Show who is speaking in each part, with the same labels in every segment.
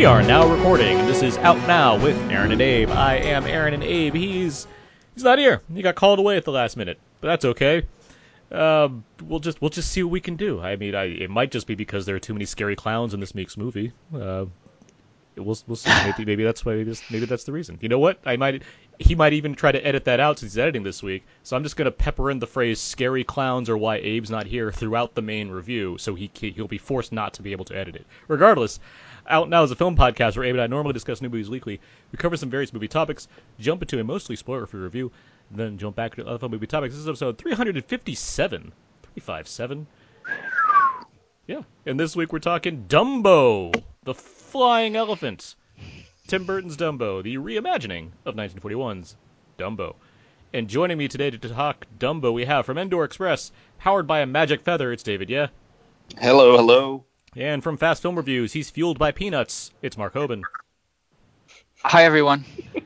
Speaker 1: We are now recording, and this is Out Now with Aaron and Abe. I am Aaron and Abe. He's he's not here. He got called away at the last minute, but that's okay. Um, we'll just we'll just see what we can do. I mean, I, it might just be because there are too many scary clowns in this week's movie. Uh, we'll we'll see. Maybe maybe that's why maybe, maybe that's the reason. You know what? I might he might even try to edit that out since he's editing this week. So I'm just gonna pepper in the phrase "scary clowns" or "why Abe's not here" throughout the main review, so he he'll be forced not to be able to edit it. Regardless, out Now is a film podcast where Abe and I normally discuss new movies weekly. We cover some various movie topics, jump into a mostly spoiler-free review, then jump back to other film movie topics. This is episode 357. 357. Yeah. And this week we're talking Dumbo, the flying elephant. Tim Burton's Dumbo, the reimagining of 1941's Dumbo. And joining me today to talk Dumbo, we have from Endor Express, powered by a magic feather, it's David, yeah?
Speaker 2: Hello, hello.
Speaker 1: And from Fast Film Reviews, he's fueled by peanuts, it's Mark Hobin.
Speaker 3: Hi, everyone.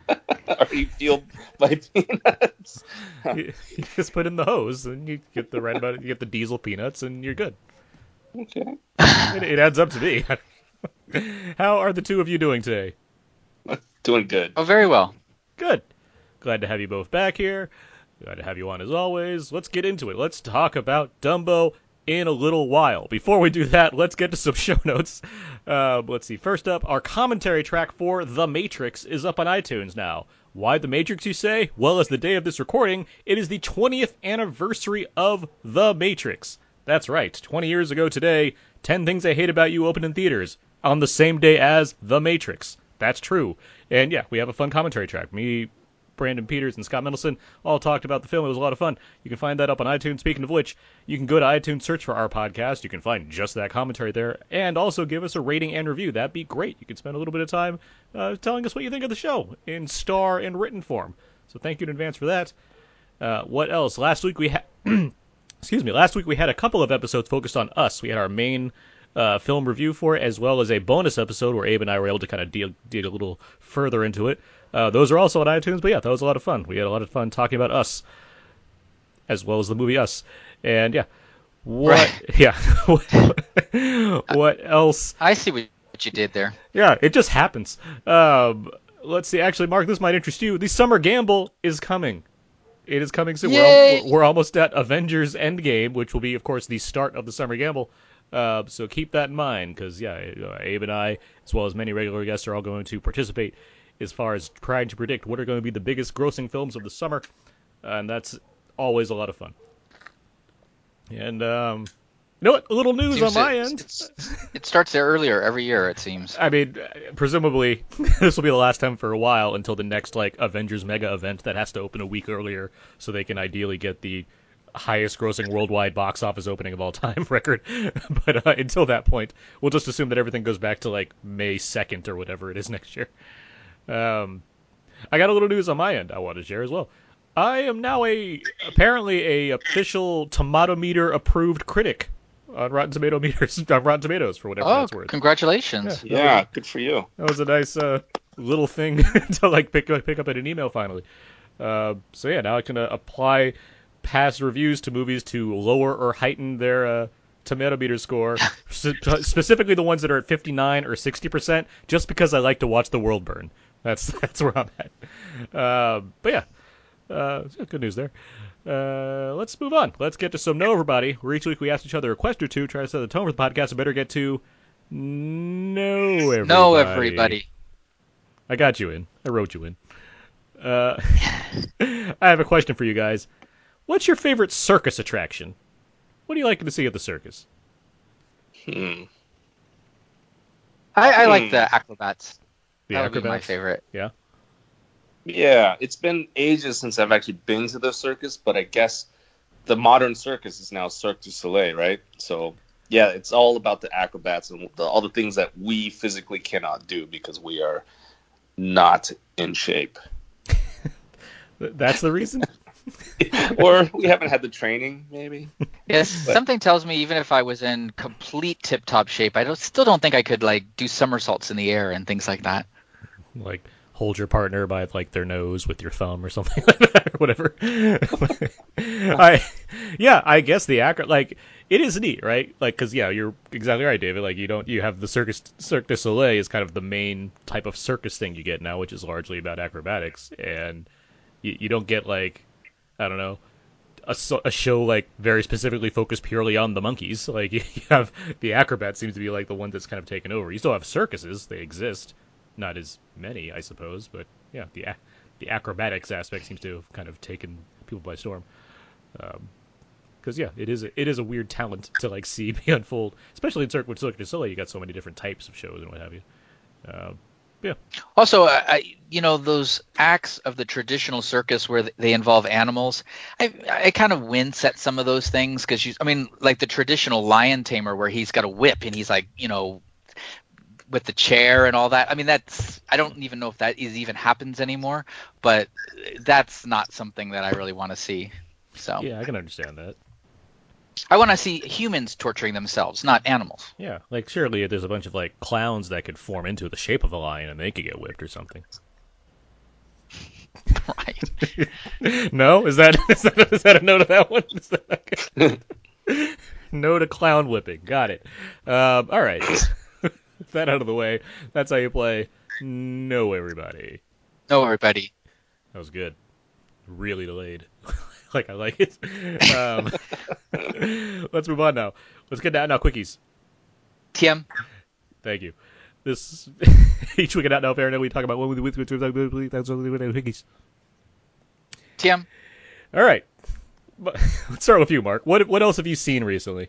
Speaker 2: Are you fueled by peanuts?
Speaker 1: you, you just put in the hose, and you get the right amount, you get the diesel peanuts, and you're good.
Speaker 2: Okay.
Speaker 1: It, it adds up to me. How are the two of you doing today?
Speaker 2: Doing good.
Speaker 3: Oh, very well.
Speaker 1: Good. Glad to have you both back here. Glad to have you on as always. Let's get into it. Let's talk about Dumbo in a little while. Before we do that, let's get to some show notes. Uh, let's see. First up, our commentary track for The Matrix is up on iTunes now. Why The Matrix, you say? Well, as the day of this recording, it is the 20th anniversary of The Matrix. That's right. 20 years ago today, 10 Things I Hate About You opened in theaters on the same day as The Matrix. That's true. And yeah, we have a fun commentary track. Me, Brandon Peters, and Scott Mendelson all talked about the film. It was a lot of fun. You can find that up on iTunes. Speaking of which, you can go to iTunes, search for our podcast. You can find just that commentary there, and also give us a rating and review. That'd be great. You can spend a little bit of time uh, telling us what you think of the show in star and written form. So thank you in advance for that. Uh, what else? Last week we had, excuse me, last week we had a couple of episodes focused on us. We had our main uh, film review for it, as well as a bonus episode where Abe and I were able to kind of dig, dig a little further into it. Uh, those are also on iTunes, but yeah, that was a lot of fun. We had a lot of fun talking about us, as well as the movie Us. And yeah, what?
Speaker 3: Right.
Speaker 1: Yeah, what else?
Speaker 3: I see what you did there.
Speaker 1: Yeah, it just happens. Um, let's see. Actually, Mark, this might interest you. The summer gamble is coming. It is coming soon. We're, al- we're almost at Avengers Endgame, which will be, of course, the start of the summer gamble. Uh, so keep that in mind, because yeah, uh, Abe and I, as well as many regular guests, are all going to participate as far as trying to predict what are going to be the biggest grossing films of the summer, and that's always a lot of fun. And um, you know what? A little news on my
Speaker 3: it-
Speaker 1: end.
Speaker 3: It starts there earlier every year, it seems.
Speaker 1: I mean, presumably this will be the last time for a while until the next like Avengers mega event that has to open a week earlier, so they can ideally get the highest grossing worldwide box office opening of all time record. but uh, until that point, we'll just assume that everything goes back to like May second or whatever it is next year. Um, I got a little news on my end I want to share as well. I am now a apparently a official Tomato Meter approved critic on Rotten Tomato meters on Rotten Tomatoes for whatever
Speaker 3: Oh,
Speaker 1: that's worth.
Speaker 3: congratulations.
Speaker 2: Yeah, good for you.
Speaker 1: That was a nice uh, little thing to like pick pick up in an email finally. Uh, so yeah, now I can uh, apply past reviews to movies to lower or heighten their uh, tomato meter score, specifically the ones that are at 59 or 60 percent, just because I like to watch the world burn. That's that's where I'm at. Uh, but yeah, uh, good news there. Uh, let's move on. Let's get to some know everybody. Where each week we ask each other a question or two, try to set the tone for the podcast. I better get to know everybody.
Speaker 3: No, everybody.
Speaker 1: I got you in. I wrote you in. Uh, I have a question for you guys. What's your favorite circus attraction? What do you like to see at the circus?
Speaker 2: Hmm.
Speaker 3: I, I
Speaker 2: Hmm.
Speaker 3: like the acrobats.
Speaker 1: The
Speaker 3: that would be my favorite.
Speaker 1: Yeah.
Speaker 2: Yeah, it's been ages since I've actually been to the circus, but I guess the modern circus is now Cirque du Soleil, right? So yeah, it's all about the acrobats and the, all the things that we physically cannot do because we are not in shape,
Speaker 1: That's the reason?
Speaker 2: or we haven't had the training, maybe.
Speaker 3: Yes,
Speaker 2: But-
Speaker 3: something tells me even if I was in complete tip-top shape, I don't, still don't think I could like do somersaults in the air and things like that.
Speaker 1: Like hold your partner by like their nose with your thumb or something like that or whatever. I yeah, I guess the acro like it is neat, right? Like cuz yeah, you're exactly right, David. Like you don't you have the circus Cirque du Soleil is kind of the main type of circus thing you get now, which is largely about acrobatics and you, you don't get like I don't know a, a show like very specifically focused purely on the monkeys. Like you have the acrobat seems to be like the one that's kind of taken over. You still have circuses; they exist, not as many, I suppose, but yeah, the the acrobatics aspect seems to have kind of taken people by storm. Because yeah, it is a, it is a weird talent to like see be unfold, especially in Cirque with Cirque du Soleil. You got so many different types of shows and what have you. Um yeah,
Speaker 3: Also, I- you know, those acts of the traditional circus where they involve animals, I, I kind of wince at some of those things because you, I mean, like the traditional lion tamer where he's got a whip and he's like, you know, with the chair and all that. I mean, that's I don't even know if that is even happens anymore, but that's not something that I really want to see. So
Speaker 1: yeah, I can understand that.
Speaker 3: I want to see humans torturing themselves, not animals.
Speaker 1: Yeah, like surely there's a bunch of like clowns that could form into the shape of a lion and they could get whipped or something.
Speaker 3: right.
Speaker 1: no, is that is that, is that a no to that one? Is that okay? no to clown whipping. Got it. Um, all right. That out of the way, that's how you play. No, everybody.
Speaker 3: No, everybody.
Speaker 1: That was good. Really delayed. like I like it. Um, let's move on now. Let's get down now. Quickies.
Speaker 3: TM.
Speaker 1: Thank you. This each week at Out Now Fair, and we talk about one with with with that's quickies.
Speaker 3: TM.
Speaker 1: All right. But- Let's start with you, Mark. What what else have you seen recently?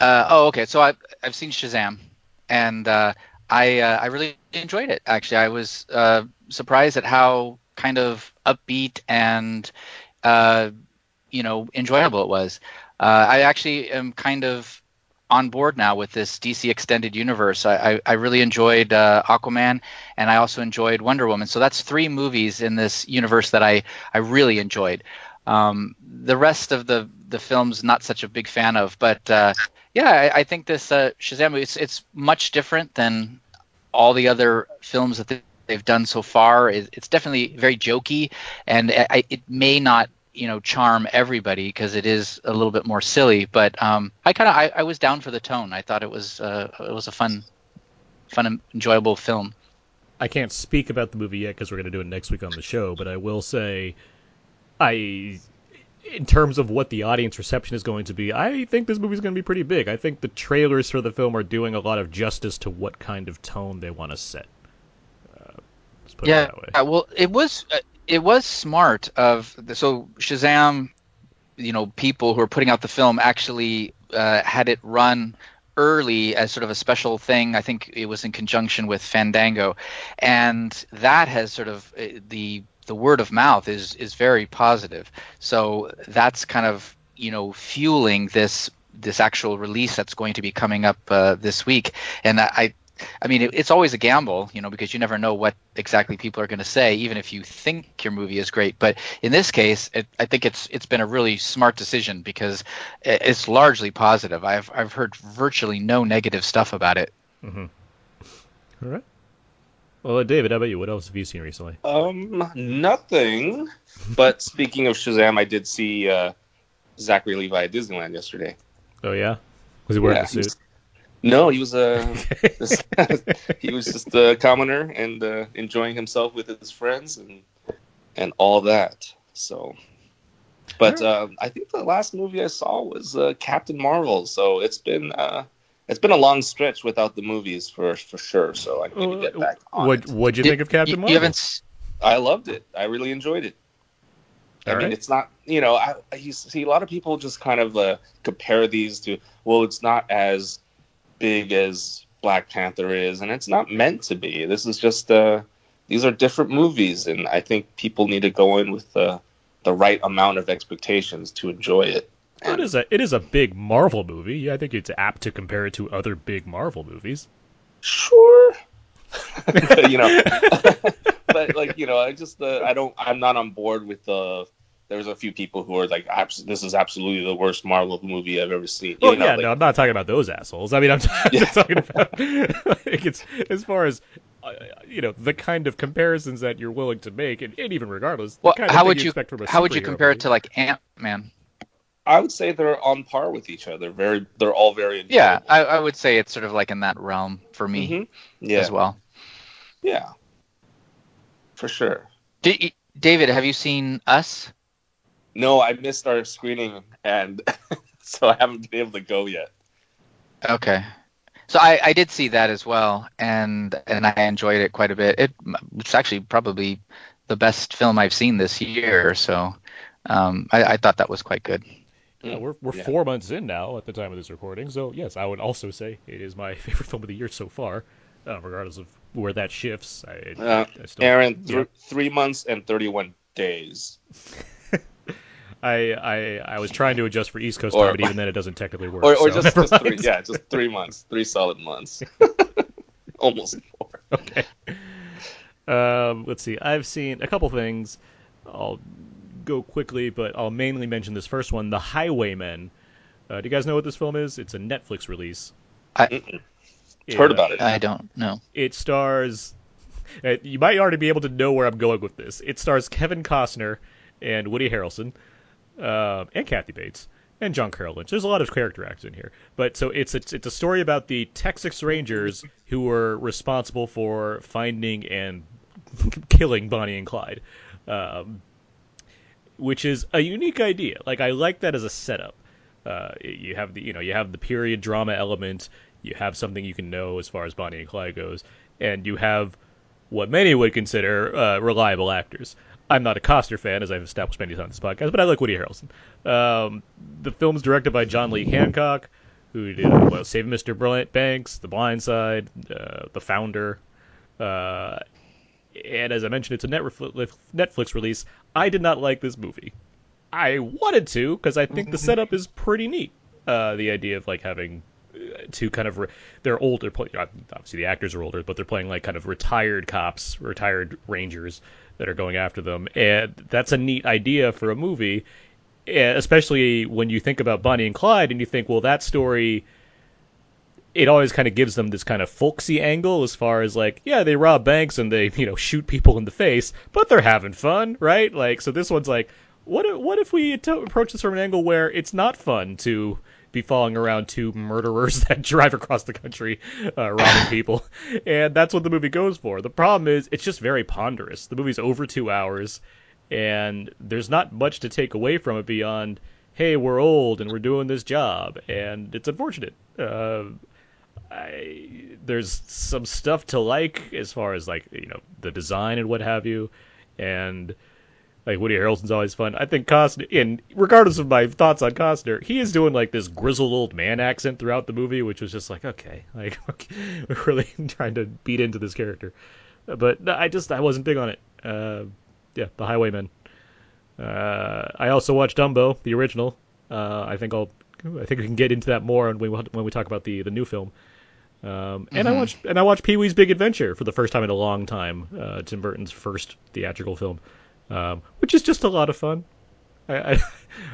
Speaker 3: Uh, oh, okay. So I've I've seen Shazam, and uh, I uh, I really enjoyed it. Actually, I was uh, surprised at how kind of upbeat and uh, you know enjoyable it was. I actually am kind of on board now with this DC extended universe. I, I, I really enjoyed uh, Aquaman, and I also enjoyed Wonder Woman. So that's three movies in this universe that I I really enjoyed. Um, the rest of the the films, not such a big fan of, but uh, yeah, I, I think this uh, Shazam it's it's much different than all the other films that they, they've done so far. It, it's definitely very jokey, and I, it may not you know charm everybody because it is a little bit more silly. But um, I kind of I, I was down for the tone. I thought it was uh, it was a fun, fun, enjoyable film.
Speaker 1: I can't speak about the movie yet because we're going to do it next week on the show, but I will say, I, in terms of what the audience reception is going to be, I think this movie's going to be pretty big. I think the trailers for the film are doing a lot of justice to what kind of tone they want to set. Uh, let's put
Speaker 3: yeah,
Speaker 1: it that way.
Speaker 3: uh, well, it was uh, it was smart of the, so Shazam, you know, people who are putting out the film actually uh, had it run early as sort of a special thing. I think it was in conjunction with Fandango, and that has sort of uh, the the word of mouth is is very positive. So that's kind of you know fueling this this actual release that's going to be coming up uh, this week. And I, I mean, it, it's always a gamble, you know, because you never know what exactly people are going to say, even if you think your movie is great. But in this case, it, I think it's it's been a really smart decision because it's largely positive. I've I've heard virtually no negative stuff about it.
Speaker 1: All right. Well, uh, David, how about you? What else have you seen recently?
Speaker 2: Um, nothing. But speaking of Shazam, I did see uh, Zachary Levi at Disneyland yesterday.
Speaker 1: Oh yeah, was he wearing
Speaker 2: Yeah,
Speaker 1: a suit?
Speaker 2: No, he was uh, he was just a commoner and uh, enjoying himself with his friends and and all that. So, but uh, I think the last movie I saw was uh, Captain Marvel. So it's been uh, it's been a long stretch without the movies for for sure. So I need to get back on
Speaker 1: What
Speaker 2: it.
Speaker 1: What'd you think of Captain
Speaker 3: you,
Speaker 1: Marvel?
Speaker 3: You haven't. s-
Speaker 2: I loved it. I really enjoyed it. I mean,
Speaker 1: right.
Speaker 2: it's not, you know, I, I used to see a lot of people just kind of uh, compare these to, well, it's not as big as Black Panther is, and it's not meant to be. This is just, uh, these are different movies, and I think people need to go in with the, the right amount of expectations to enjoy it.
Speaker 1: Well, it is a it is a big Marvel movie. I think it's apt to compare it to other big Marvel movies.
Speaker 2: Sure. you know, but like you know, I just uh, I don't I'm not on board with the. There's a few people who are like, "This is absolutely the worst Marvel movie I've ever seen."
Speaker 1: Well,
Speaker 2: you know,
Speaker 1: yeah,
Speaker 2: like,
Speaker 1: no, I'm not talking about those assholes. I mean, I'm, I'm
Speaker 2: Yeah.
Speaker 1: talking about like it's as far as uh, you know the kind of comparisons that you're willing to make, and, and even regardless,
Speaker 3: Well,
Speaker 1: the kind of
Speaker 3: how
Speaker 1: thing
Speaker 3: would
Speaker 1: you
Speaker 3: you
Speaker 1: expect from a
Speaker 3: how would you compare
Speaker 1: movie.
Speaker 3: it to like Ant Man?
Speaker 2: I would say they're on par with each other. Very, they're all very.
Speaker 3: Yeah. I, I would say it's sort of like in that realm for me
Speaker 2: Mhm. Yeah.
Speaker 3: as well.
Speaker 2: Yeah. For sure.
Speaker 3: You, David, have you seen Us?
Speaker 2: No, I missed our screening, and so I haven't been able to go yet.
Speaker 3: Okay. So I, I did see that as well, and and I enjoyed it quite a bit. It, it's actually probably the best film I've seen this year. So um, I, I thought that was quite good.
Speaker 1: Yeah, we're we're
Speaker 2: Yeah.
Speaker 1: four months in now at the time of this recording, so yes, I would also say it is my favorite film of the year so far, uh, regardless of where that shifts. I,
Speaker 2: Uh,
Speaker 1: I still,
Speaker 2: Aaron,
Speaker 1: yeah.
Speaker 2: three months and 31 days.
Speaker 1: I, I I was trying to adjust for East Coast
Speaker 2: Or-
Speaker 1: time, but even then it doesn't technically work.
Speaker 2: Or, or
Speaker 1: so
Speaker 2: just, just three. Yeah, just three months. Three solid months. Almost four.
Speaker 1: Okay. Um, let's see. I've seen a couple things. I'll go quickly, but I'll mainly mention this first one, The Highwaymen. Uh, do you guys know what this film is? It's a Netflix release.
Speaker 2: Mm-mm. Heard about it.
Speaker 3: I don't know.
Speaker 1: It stars. uh, You might already be able to know where I'm going with this. It stars Kevin Costner and Woody Harrelson, uh, and Kathy Bates and John Carroll Lynch. There's a lot of character actors in here, but so it's it's, it's a story about the Texas Rangers who were responsible for finding and killing Bonnie and Clyde, um, which is a unique idea. Like I like that as a setup. Uh, you have the you know you have the period drama element. You have something you can know as far as Bonnie and Clyde goes, and you have what many would consider uh, reliable actors. I'm not a Costner fan, as I've established many times on this podcast, but I like Woody Harrelson. Um, the film's directed by John Lee Hancock, who did well, Save Mr. Brilliant Banks, The Blind Side, uh, The Founder, uh, and as I mentioned, it's a Netflix release. I did not like this movie. I wanted to because I think the setup is pretty neat. Uh, the idea of like having uh, two kind of re- they're older. Obviously, the actors are older, but they're playing like kind of retired cops, retired rangers that are going after them, and that's a neat idea for a movie. Especially when you think about Bonnie and Clyde, and you think, well, that story it always kind of gives them this kind of folksy angle as far as like, yeah, they rob banks and they, you know, shoot people in the face, but they're having fun, right? Like, so this one's like, what if, what if we approach this from an angle where it's not fun to be following around two murderers that drive across the country uh, robbing people, and that's what the movie goes for. The problem is it's just very ponderous. The movie's over two hours, and there's not much to take away from it beyond, hey, we're old and we're doing this job, and it's unfortunate. Uh, I, there's some stuff to like as far as like you know the design and what have you, and like Woody Harrelson's always fun. I think Costner, and regardless of my thoughts on Costner, he is doing like this grizzled old man accent throughout the movie, which was just like okay, like okay, we're really trying to beat into this character. But I just I wasn't big on it. Uh, yeah, The Highwaymen. Uh, I also watched Dumbo, the original. Uh, I think I'll I think we can get into that more when we when we talk about the the new film. Um, and I
Speaker 3: Mhm.
Speaker 1: watched and I watched Pee Wee's Big Adventure for the first time in a long time. Uh, Tim Burton's first theatrical film, um, which is just a lot of fun. I, I, you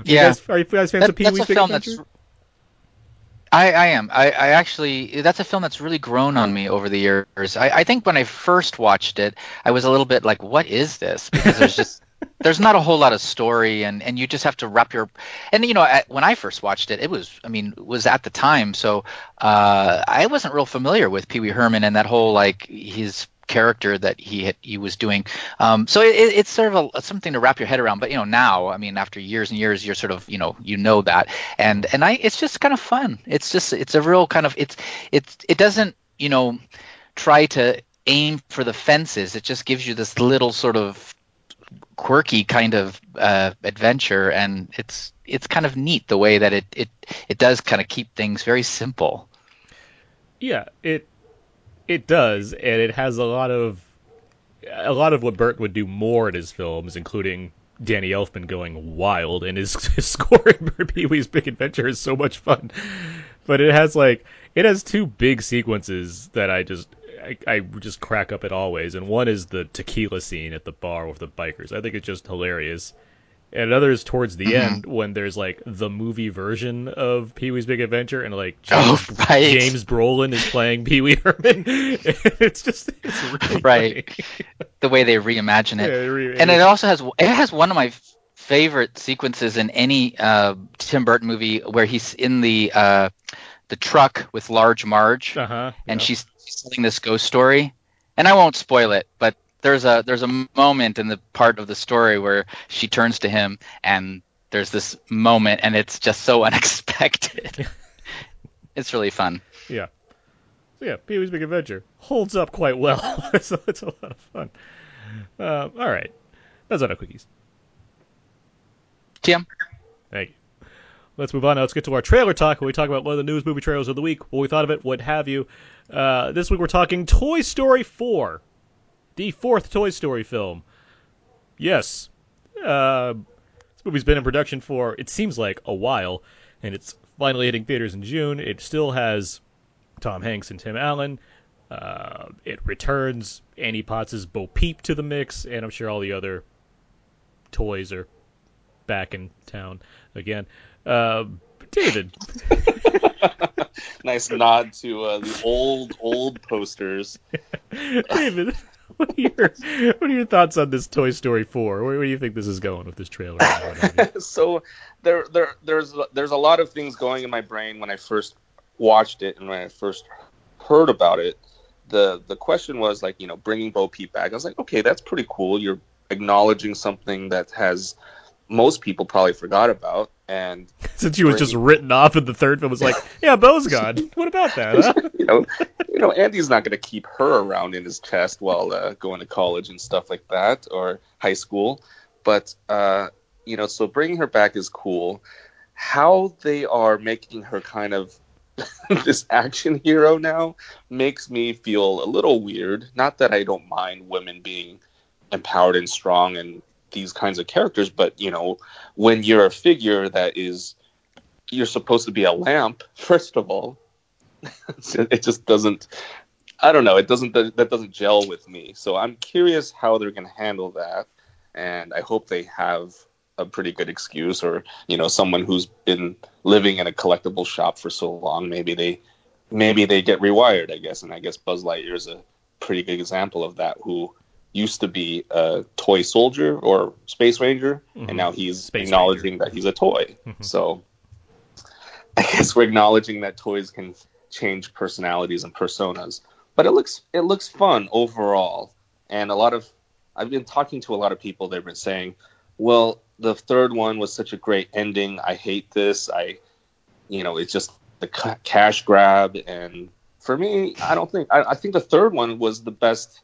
Speaker 3: Yeah.
Speaker 1: guys, are you guys fans
Speaker 3: That-
Speaker 1: of Pee Wee's Big Adventure?
Speaker 3: I, I am. I, I actually that's a film that's really grown on me over the years. I, I think when I first watched it, I was a little bit like, "What is this?" Because there's just there's not a whole lot of story, and, and you just have to wrap your and you know at, when I first watched it, it was I mean was at the time, so uh, I wasn't real familiar with Pee Wee Herman and that whole like his character that he had, he was doing. Um, so it, it's sort of a, something to wrap your head around. But you know now, I mean, after years and years, you're sort of you know you know that, and and I it's just kind of fun. It's just it's a real kind of it's it's it doesn't you know try to aim for the fences. It just gives you this little sort of quirky kind of uh, adventure, and it's it's kind of neat the way that it it it does kind of keep things very simple.
Speaker 1: Yeah, it it does, and it has a lot of a lot of what Burton would do more in his films, including Danny Elfman going wild, and his, his scoring for Pee Wee's Big Adventure is so much fun. But it has like it has two big sequences that I just I, I just crack up at always, and one is the tequila scene at the bar with the bikers. I think it's just hilarious. and others towards the
Speaker 3: Mhm.
Speaker 1: end when there's like the movie version of Pee Wee's Big Adventure and like
Speaker 3: Oh,
Speaker 1: James,
Speaker 3: right.
Speaker 1: James Brolin is playing Pee Wee Herman. it's just it's really
Speaker 3: Right.
Speaker 1: funny.
Speaker 3: the way they reimagine it.
Speaker 1: Yeah, re-
Speaker 3: and it also has it has one of my favorite sequences in any uh, Tim Burton movie where he's in the uh, the truck with Large Marge
Speaker 1: uh-huh.
Speaker 3: and she's telling this ghost story. And I won't spoil it, but there's a there's a moment in the part of the story where she turns to him and there's this moment and it's just so unexpected. it's really fun. Yeah.
Speaker 1: So yeah, Pee Wee's Big Adventure holds up quite well. so it's a lot of fun. Uh, all right, that's on our quickies.
Speaker 3: Tim,
Speaker 1: Thank you. Let's move on now. Let's get to our trailer talk, where we talk about one of the newest movie trailers of the week, what we thought of it, what have you. Uh, this week we're talking Toy Story 4, the fourth Toy Story film. Yes, uh, this movie's been in production for it seems like a while, and it's finally hitting theaters in June. It still has Tom Hanks and Tim Allen. Uh, it returns Annie Potts' Bo Peep to the mix, and I'm sure all the other toys are back in town again. Uh, David,
Speaker 2: nice nod to uh, the old old posters.
Speaker 1: David, what are your what are your thoughts on this Toy Story 4? Where, where do you think this is going with this trailer?
Speaker 2: so there there there's there's a lot of things going in my brain when I first watched it and when I first heard about it. The the question was like you know bringing Bo Peep back. I was like okay that's pretty cool. You're acknowledging something that has most people probably forgot about and
Speaker 1: Since she was just written off in the third film, was like, yeah, Bo's gone. What about that? Huh?
Speaker 2: you know, you know, Andy's not going to keep her around in his chest while uh, going to college and stuff like that or high school. But uh, you know, so bringing her back is cool. How they are making her kind of this action hero now makes me feel a little weird. Not that I don't mind women being empowered and strong and these kinds of characters, but you know, when you're a figure that is you're supposed to be a lamp, first of all, it just doesn't i don't know it doesn't that doesn't gel with me. So i'm curious how they're going to handle that and i hope they have a pretty good excuse or you know someone who's been living in a collectible shop for so long maybe they maybe they get rewired i guess. And i guess buzz lightyear is a pretty good example of that who used to be a toy soldier or space ranger
Speaker 1: Mhm.
Speaker 2: and now he's
Speaker 1: Space
Speaker 2: acknowledging that he's a toy
Speaker 1: Mhm.
Speaker 2: so i guess we're acknowledging that toys can change personalities and personas. But it looks it looks fun overall, and a lot of I've been talking to a lot of people. They've been saying, "Well, the third one was such a great ending. I hate this. I, you know, it's just the ca- cash grab." And for me, I don't think I, I think the third one was the best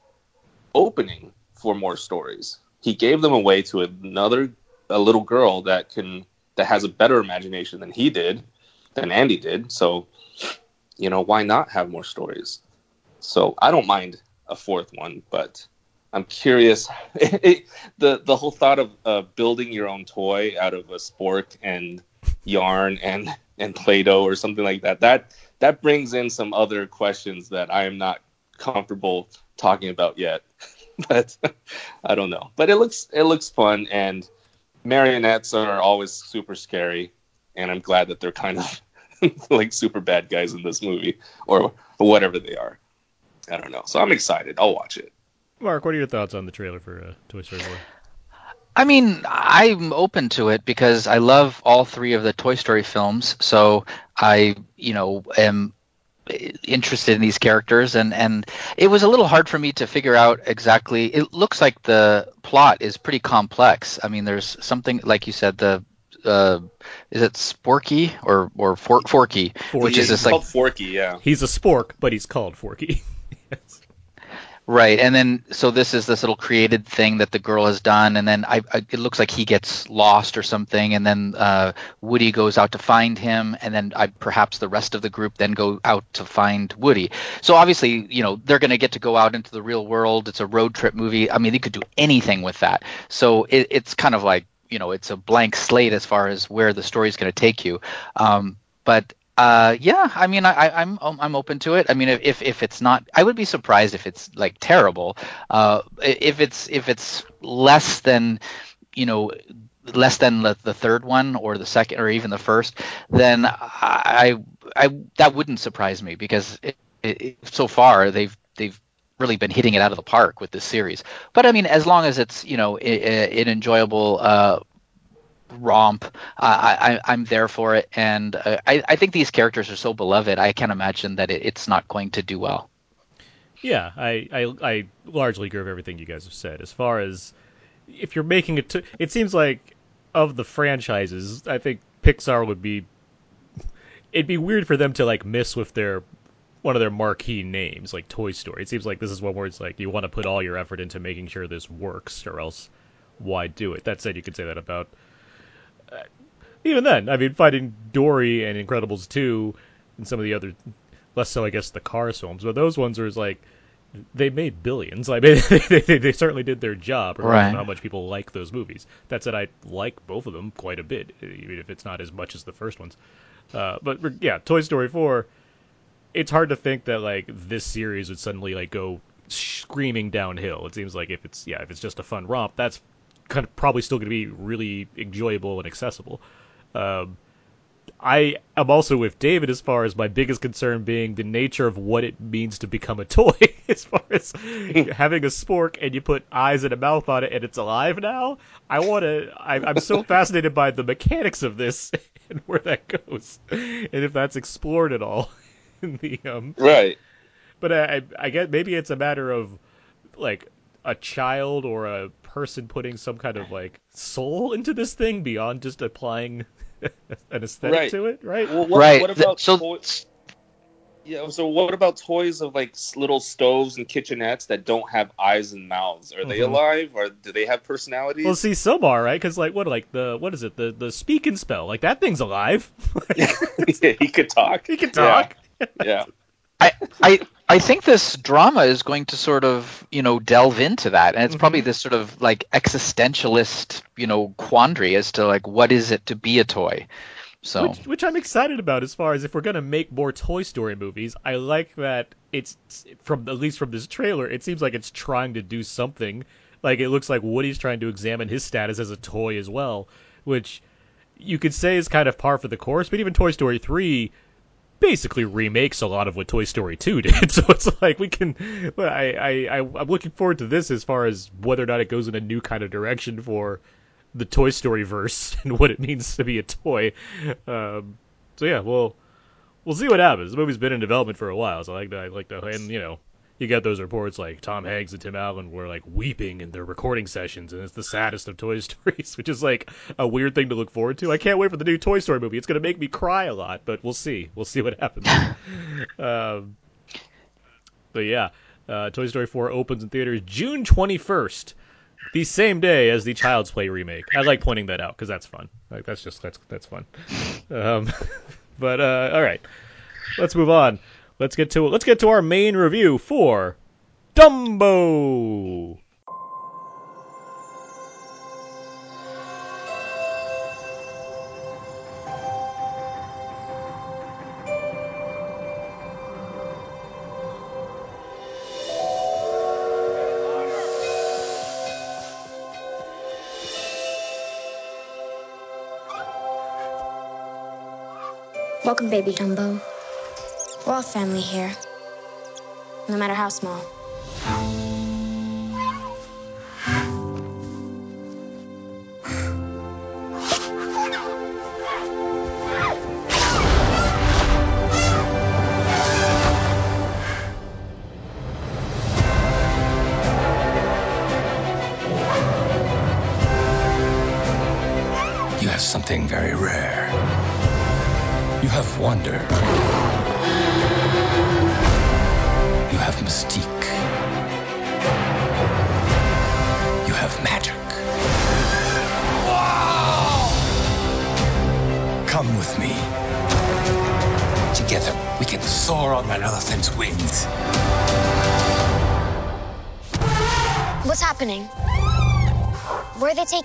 Speaker 2: opening for more stories. He gave them away to another a little girl that can that has a better imagination than he did, than Andy did. So you know, why not have more stories? So I don't mind a fourth one, but I'm curious. the the whole thought of uh, building your own toy out of a spork and yarn and and play-doh or something like that that that brings in some other questions that I am not comfortable talking about yet. but I don't know. But it looks it looks fun and marionettes are always super scary and I'm glad that they're kind of like super bad guys in this movie or whatever they are. I don't know. So I'm excited. I'll watch it.
Speaker 1: Mark, what are your thoughts on the trailer for uh, Toy Story 4?
Speaker 3: I mean, I'm open to it because I love all three of the Toy Story films. So I, you know, am interested in these characters and and it was a little hard for me to figure out exactly it looks like the plot is pretty complex i mean there's something like you said the uh, is it sporky or or for, forky which is
Speaker 2: It's
Speaker 3: this like
Speaker 2: called Forky, yeah.
Speaker 1: He's a spork, but he's called Forky. yes.
Speaker 3: Right, and then so this is this little created thing that the girl has done, and then I, I it looks like he gets lost or something, and then uh, Woody goes out to find him, and then I, perhaps the rest of the group then go out to find Woody. So obviously, you know, they're going to get to go out into the real world. It's a road trip movie. I mean, they could do anything with that. So it, it's kind of like you know, it's a blank slate as far as where the story is going to take you. Um, but uh, yeah, I mean, I, I'm I'm open to it. I mean, if if it's not, I would be surprised if it's like terrible. Uh, if it's if it's less than, you know, less than the, the third one or the second or even the first, then I, I that wouldn't surprise me because it, it, so far they've they've really been hitting it out of the park with this series. But I mean, as long as it's you know an enjoyable uh, romp, I, I, am there for it, and uh, I, I think these characters are so beloved. I can't imagine that it, it's not going to do well.
Speaker 1: Yeah, I, I, I largely agree with everything you guys have said. As far as if you're making it, to, it seems like of the franchises, I think Pixar would be. It'd be weird for them to like miss with their one of their marquee names, like Toy Story. It seems like this is one where it's like you want to put all your effort into making sure this works, or else why do it? That said, you could say that about even then. I mean, Finding Dory and Incredibles 2 and some of the other, less so, I guess, the Cars films, but those ones are like they made billions. I mean, they, they, they certainly did their job, right. how much people like those movies. That said, I like both of them quite a bit, even if it's not as much as the first ones. Uh, but yeah, Toy Story 4 it's hard to think that like this series would suddenly like go screaming downhill. It seems like if it's yeah, if it's just a fun romp, that's kind of probably still going to be really enjoyable and accessible. Um, I am also with David as far as my biggest concern being the nature of what it means to become a toy. as far as having a spork and you put eyes and a mouth on it and it's alive now. I want to. I'm so fascinated by the mechanics of this and where that goes, and if that's explored at all. in the um
Speaker 2: right.
Speaker 1: But I I guess maybe it's a matter of like a child or a person putting some kind of like soul into this thing beyond just applying an aesthetic
Speaker 2: right.
Speaker 1: to it, right?
Speaker 2: Well, what,
Speaker 3: right.
Speaker 2: What about
Speaker 3: so,
Speaker 2: toys? Yeah. So what about toys of like little stoves and kitchenettes that don't have eyes and mouths? Are mm-hmm. they alive or do they have personalities?
Speaker 1: Well, see, some are right because like what like the what is it the the speak and spell like that thing's alive.
Speaker 2: yeah, he could talk.
Speaker 1: He could talk.
Speaker 2: Yeah yeah.
Speaker 3: I, I I think this drama is going to sort of you know delve into that, and it's mm-hmm. probably this sort of like existentialist you know quandary as to like what is it to be a toy. So
Speaker 1: which, which I'm excited about as far as if we're gonna make more Toy Story movies. I like that it's from at least from this trailer, it seems like it's trying to do something. Like it looks like Woody's trying to examine his status as a toy as well, which you could say is kind of par for the course. But even Toy Story three basically remakes a lot of what Toy Story 2 did. So it's like we can. I, I, I I'm looking forward to this as far as whether or not it goes in a new kind of direction for the Toy Story verse and what it means to be a toy. Um, so yeah, well, we'll see what happens. The movie's been in development for a while, so I like that. I like the and you know you get those reports like Tom Hanks and Tim Allen were like weeping in their recording sessions, and it's the saddest of Toy Stories, which is like a weird thing to look forward to. I can't wait for the new Toy Story movie. It's gonna make me cry a lot, but we'll see. We'll see what happens. um, but yeah, uh, Toy Story 4 opens in theaters June 21st, the same day as the Child's Play remake. I like pointing that out because that's fun. Like that's just that's that's fun. Um, but uh, all right, let's move on let's get to it. let's get to our main review for Dumbo.
Speaker 4: Welcome, baby Dumbo. We're all family here, no matter how small.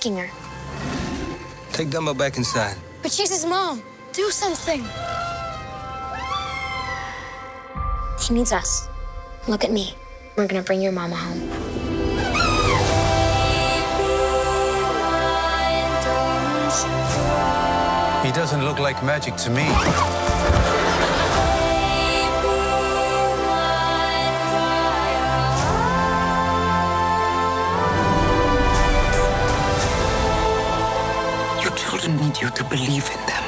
Speaker 4: Where are they taking her?
Speaker 5: Take Dumbo back inside.
Speaker 4: But she's his mom. Do something. He needs us. Look at me. We're gonna bring your mama home.
Speaker 5: He doesn't look like magic to me.
Speaker 6: To believe in them.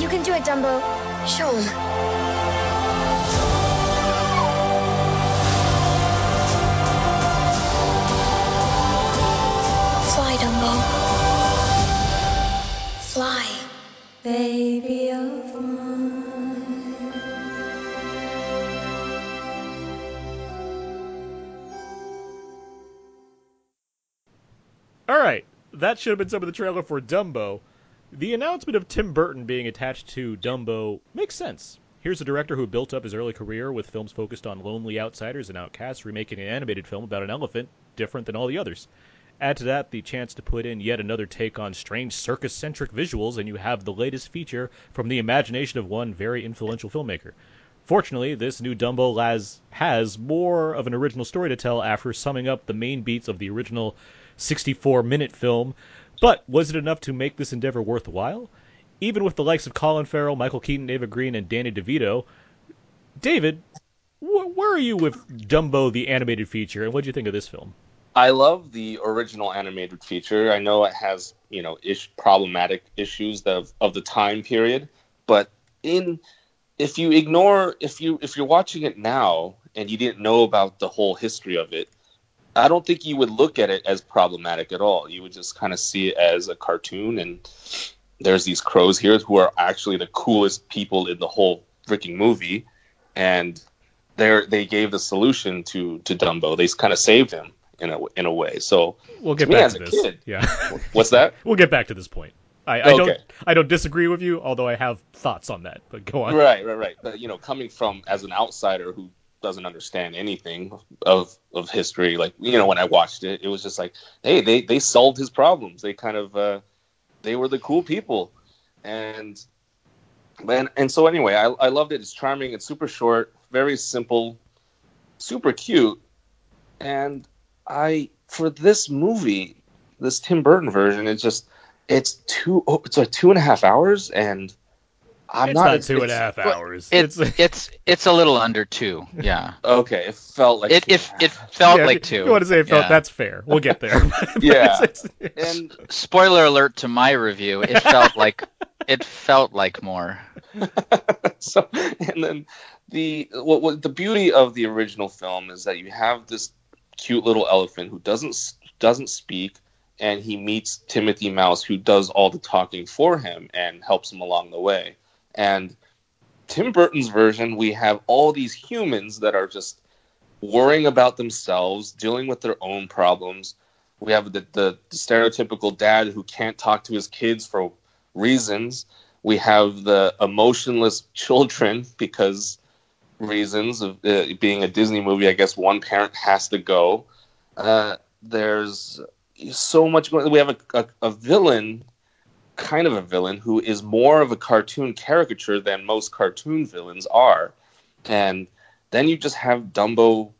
Speaker 4: You can do it, Dumbo. Him.
Speaker 1: That should have been some of the trailer for Dumbo. The announcement of Tim Burton being attached to Dumbo makes sense. Here's a director who built up his early career with films focused on lonely outsiders and outcasts, remaking an animated film about an elephant different than all the others. Add to that the chance to put in yet another take on strange circus centric visuals, and you have the latest feature from the imagination of one very influential filmmaker. Fortunately, this new Dumbo Laz has more of an original story to tell after summing up the main beats of the original 64 minute film. But was it enough to make this endeavor worthwhile? Even with the likes of Colin Farrell, Michael Keaton, Eva Green, and Danny DeVito, David, wh- where are you with Dumbo the animated feature, and what do you think of this film?
Speaker 2: I love the original animated feature. I know it has, you know, ish, problematic issues of, of the time period, but in if you ignore if you if you're watching it now and you didn't know about the whole history of it, I don't think you would look at it as problematic at all. You would just kind of see it as a cartoon and there's these crows here who are actually the coolest people in the whole freaking movie and they they gave the solution to to Dumbo. They kind of saved him in a in a way. So
Speaker 1: We'll get back to this.
Speaker 2: kid.
Speaker 1: Yeah,
Speaker 2: what's that?
Speaker 1: we'll get back to this point. I, I don't I don't disagree with you, although I have thoughts on that. But go on.
Speaker 2: Right, right, right. But you know, coming from as an outsider who doesn't understand anything of of history, like you know, when I watched it, it was just like, hey, they they solved his problems. They kind of uh, they were the cool people, and and and so anyway, I I loved it. It's charming. It's super short, very simple, super cute, and I for this movie, this Tim Burton version, it's just it's two it's like two and a half hours and. I'm
Speaker 1: it's
Speaker 2: not,
Speaker 1: not, two and a
Speaker 2: it's-
Speaker 1: half
Speaker 3: well,
Speaker 1: hours.
Speaker 3: It's it's it's a little under two. Yeah.
Speaker 2: Okay, it felt like
Speaker 3: It
Speaker 2: two
Speaker 3: it
Speaker 2: and a
Speaker 3: it felt
Speaker 1: Yeah,
Speaker 3: like two.
Speaker 1: You want to say it felt?
Speaker 3: Yeah.
Speaker 1: That's fair. We'll get there. But
Speaker 2: Yeah.
Speaker 1: it's- it's-
Speaker 2: and
Speaker 3: Spoiler alert to my review. It felt like it felt like more.
Speaker 2: so and then the what, what the beauty of the original film is that you have this cute little elephant who doesn't doesn't speak and he meets Timothy Mouse who does all the talking for him and helps him along the way. And Tim Burton's version we have all these humans that are just worrying about themselves, dealing with their own problems. We have the, the, stereotypical dad who can't talk to his kids for reasons. We have the emotionless children because reasons of uh, being a Disney movie. I guess one parent has to go. Uh, there's so much going. We have a, a, a villain, kind of a villain, who is more of a cartoon caricature than most cartoon villains are, and then you just have Dumbo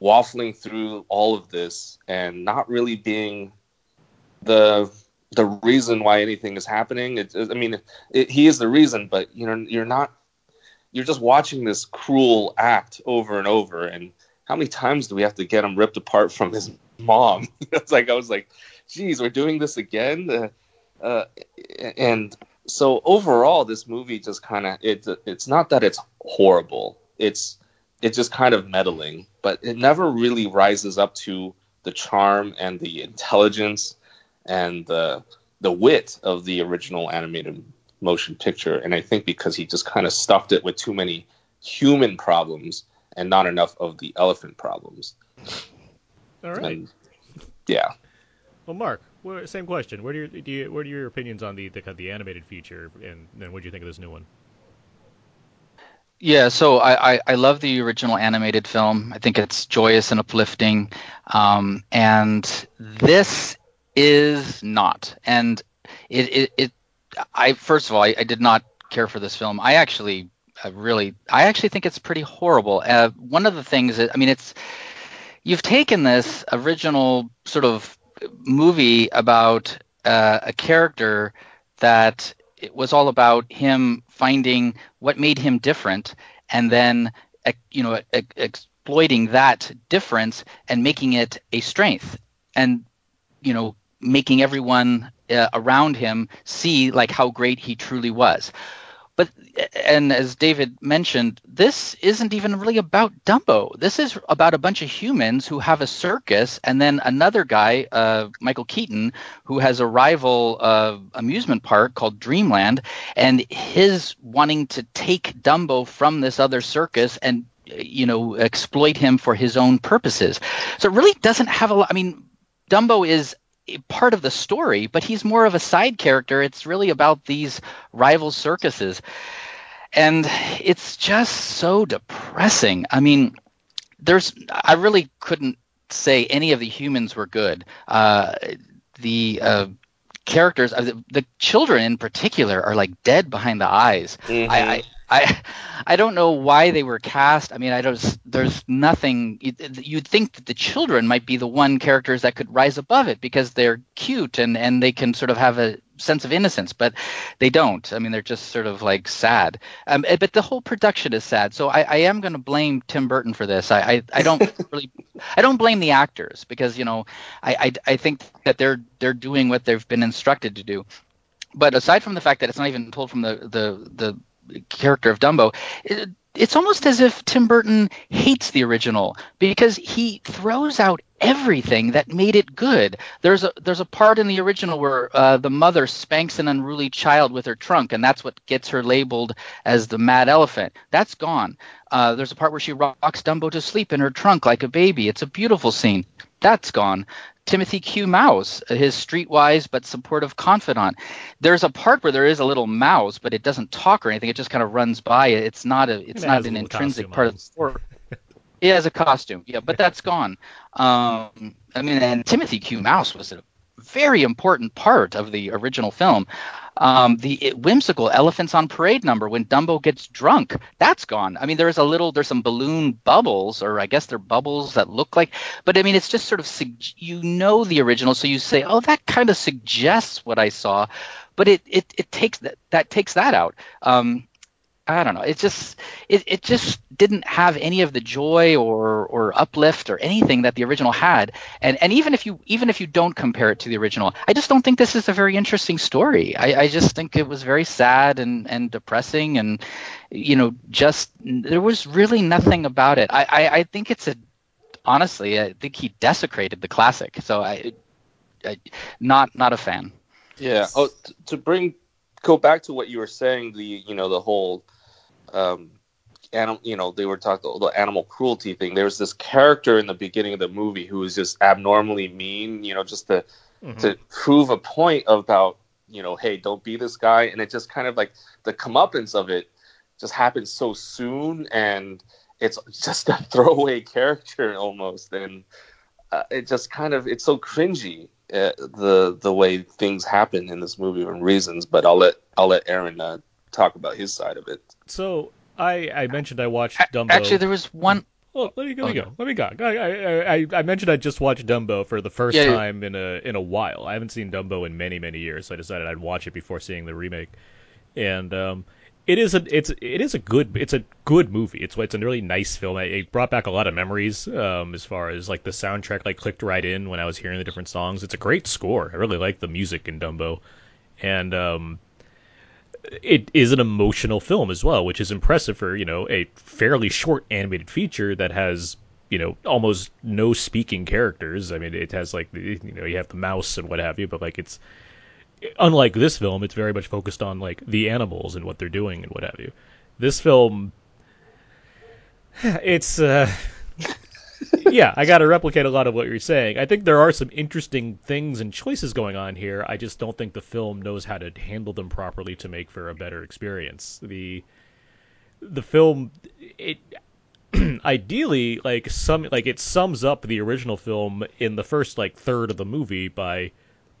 Speaker 2: waffling through all of this and not really being the the reason why anything is happening. It, I mean, it, he is the reason, but you know, you're not. You're just watching this cruel act over and over. And how many times do we have to get him ripped apart from his mom? it's like I was like, "Geez, we're doing this again." Uh, uh, and so overall, this movie just kind of it. It's not that it's horrible. It's it's just kind of meddling, but it never really rises up to the charm and the intelligence and the the wit of the original animated motion picture. And I think because he just kind of stuffed it with too many human problems and not enough of the elephant problems.
Speaker 1: All right.
Speaker 2: And yeah.
Speaker 1: Well, Mark, where, same question. What are your do you, what are your opinions on the the, the animated feature, and then what do you think of this new one?
Speaker 3: Yeah, so I, I, I love the original animated film. I think it's joyous and uplifting. Um, and this is not. And it, it, it I first of all, I, I did not care for this film. I actually uh, really, I actually think it's pretty horrible. Uh, one of the things that, I mean, it's, you've taken this original sort of movie about uh, a character that it was all about him finding what made him different and then you know exploiting that difference and making it a strength and you know making everyone uh, around him see like how great he truly was but and as David mentioned, this isn't even really about Dumbo. This is about a bunch of humans who have a circus, and then another guy, uh, Michael Keaton, who has a rival uh, amusement park called Dreamland, and his wanting to take Dumbo from this other circus and you know exploit him for his own purposes. So it really doesn't have a lot. I mean, Dumbo is part of the story, but he's more of a side character. It's really about these rival circuses. And it's just so depressing. I mean, there's I really couldn't say any of the humans were good. Uh, the uh, characters, uh, the, the, children in particular, are like dead behind the eyes. Mm-hmm. I, I I I don't know why they were cast. I mean, I don't. There's nothing. You'd think that the children might be the one characters that could rise above it because they're cute and and they can sort of have a sense of innocence, but they don't. I mean, they're just sort of like sad. Um, eh, but the whole production is sad. So I, I am going to blame Tim Burton for this. I, I, I don't really, I don't blame the actors because you know, I, I I think that they're they're doing what they've been instructed to do but aside from the fact that it's not even told from the the the character of Dumbo, it, it's almost as if Tim Burton hates the original because he throws out everything that made it good. There's a there's a part in the original where uh, the mother spanks an unruly child with her trunk, and that's what gets her labeled as the mad elephant. That's gone. Uh, there's a part where she rocks Dumbo to sleep in her trunk like a baby. It's a beautiful scene. That's gone. Timothy Q. Mouse, his streetwise but supportive confidant. There's a part where there is a little mouse, but it doesn't talk or anything. It just kind of runs by. It's not a. It's it not an intrinsic part of the story. It has a costume, yeah, but that's gone. Um, I mean, and Timothy Q. Mouse was a very important part of the original film. Um, the whimsical elephants on parade number when Dumbo gets drunk, that's gone. I mean, there's a little, there's some balloon bubbles, or I guess they're bubbles that look like, but I mean, it's just sort of, you know, the original, so you say, oh, that kind of suggests what I saw, but it it, it takes that that takes that out. Um, I don't know. It just it, it just didn't have any of the joy or or uplift or anything that the original had. And and even if you even if you don't compare it to the original, I just don't think this is a very interesting story. I, I just think it was very sad and and depressing and you know just there was really nothing about it. I I, I think it's a honestly I think he desecrated the classic. So I, I not not a fan.
Speaker 2: Yeah. Oh, t- to bring go back to what you were saying, the you know the whole um, animal, you know, they were talking the animal cruelty thing. There was this character in the beginning of the movie who was just abnormally mean, you know, just to mm-hmm. to prove a point about, you know, hey, don't be this guy. And it just kind of like the comeuppance of it just happens so soon, and it's just a throwaway character almost, and uh, it just kind of it's so cringy. Uh, the the way things happen in this movie and reasons, but I'll let I'll let Aaron uh, talk about his side of it.
Speaker 1: So I I mentioned I watched Dumbo.
Speaker 3: Actually, there was one.
Speaker 1: Well, let me go. Let me go. Let me go. I, I, I mentioned I just watched Dumbo for the first yeah, time in a in a while. I haven't seen Dumbo in many many years, so I decided I'd watch it before seeing the remake. And um, it is a it's it is a good it's a good movie. It's it's a really nice film. It brought back a lot of memories um, as far as like the soundtrack like clicked right in when I was hearing the different songs. It's a great score. I really like the music in Dumbo, and um, it is an emotional film as well, which is impressive for you know a fairly short animated feature that has you know almost no speaking characters. I mean, it has like you know you have the mouse and what have you, but like it's unlike this film, it's very much focused on like the animals and what they're doing and what have you. This film, it's uh, yeah, I got to replicate a lot of what you're saying. I think there are some interesting things and choices going on here. I just don't think the film knows how to handle them properly to make for a better experience. The the film it ideally like some like it sums up the original film in the first like third of the movie by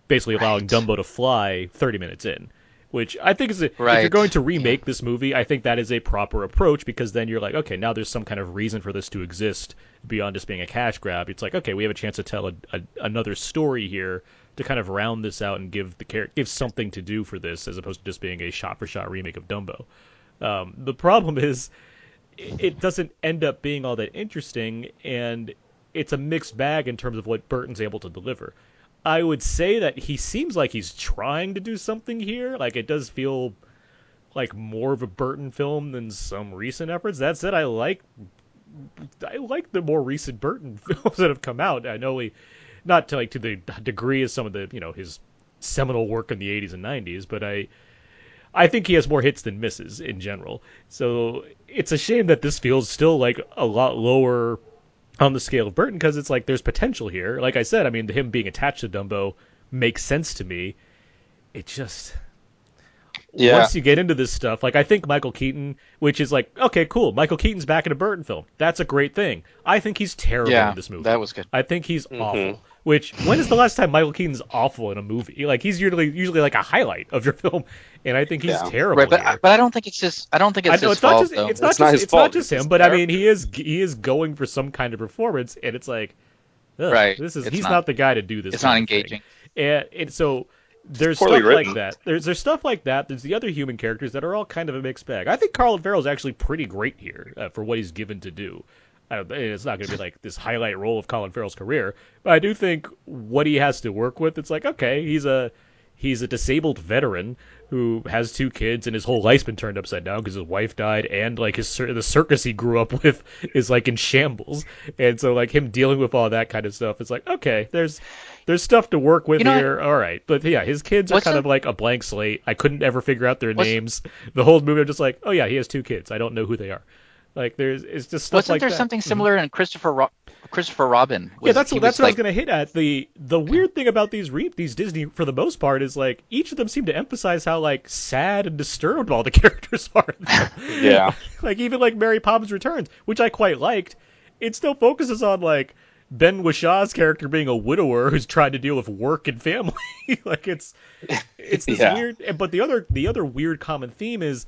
Speaker 1: basically allowing right. Dumbo to fly 30 minutes in which I think is a, if you're going to remake this movie, I think that is a proper approach because then you're like, okay, now there's some kind of reason for this to exist beyond just being a cash grab. It's like, okay, we have a chance to tell a, a, another story here to kind of round this out and give the character give something to do for this as opposed to just being a shot for shot remake of Dumbo. Um, the problem is it it doesn't end up being all that interesting, and it's a mixed bag in terms of what Burton's able to deliver. I would say that he seems like he's trying to do something here. Like it does feel like more of a Burton film than some recent efforts. That said, I like I like the more recent Burton films that have come out. I know he not to like to the degree as some of the you know his seminal work in the 80s and 90s, but I I think he has more hits than misses in general. So it's a shame that this feels still like a lot lower on the scale of Burton because it's like there's potential here. Like I said, I mean, him being attached to Dumbo makes sense to me. It just
Speaker 2: Yeah.
Speaker 1: once you get into this stuff, like I think Michael Keaton, which is like okay, cool, Michael Keaton's back in a Burton film. That's a great thing. I think he's terrible
Speaker 3: Yeah,
Speaker 1: in this movie.
Speaker 3: that was good.
Speaker 1: I think he's
Speaker 2: Mm-hmm.
Speaker 1: awful. Which when is the last time Michael Keaton's awful in a movie? Like he's usually usually like a highlight of your film, and I think he's
Speaker 2: Yeah.
Speaker 1: terrible.
Speaker 3: Right, but
Speaker 1: here.
Speaker 3: I, but I don't think it's just I don't think it's
Speaker 1: know
Speaker 3: his
Speaker 1: it's not just
Speaker 3: though.
Speaker 1: it's not
Speaker 2: It's
Speaker 1: just
Speaker 2: not his
Speaker 1: it's not just
Speaker 2: it's
Speaker 1: him, but I mean he is he is going for some kind of performance, and it's like, ugh,
Speaker 3: Right,
Speaker 1: This is
Speaker 3: it's
Speaker 1: he's not,
Speaker 3: not-
Speaker 1: the guy to do this.
Speaker 3: it's not
Speaker 1: kind of thing.
Speaker 3: engaging.
Speaker 1: And, and so there's
Speaker 2: poorly
Speaker 1: stuff like that. There's there's stuff like that. There's the other human characters that are all kind of a mixed bag. I think Colin Farrell's actually pretty great here uh, for what he's given to do. I don't, it's not going to be like this highlight role of Colin Farrell's career, but I do think what he has to work with, it's like okay, he's a he's a disabled veteran who has two kids and his whole life's been turned upside down because his wife died and like his the circus he grew up with is like in shambles, and so like him dealing with all that kind of stuff, it's like okay, there's there's stuff to work with
Speaker 3: You know,
Speaker 1: here. All right, but yeah, his kids are kind
Speaker 3: the-
Speaker 1: of like a blank slate. I couldn't ever figure out their names. The whole movie, I'm just like, oh yeah, he has two kids. I don't know who they are. Like there's it's just stuff
Speaker 3: Wasn't
Speaker 1: like
Speaker 3: there
Speaker 1: that.
Speaker 3: something mm-hmm. similar in Christopher Ro- Christopher Robin?
Speaker 1: Yeah, that's that's
Speaker 3: was
Speaker 1: what I was gonna hit at. The the weird thing about these re- these Disney for the most part is like each of them seem to emphasize how like sad and disturbed all the characters are.
Speaker 2: Yeah.
Speaker 1: like even like Mary Poppins Returns, which I quite liked, it still focuses on like Ben Whishaw's character being a widower who's trying to deal with work and family. like it's it's this
Speaker 2: Yeah.
Speaker 1: weird. But the other the other weird common theme is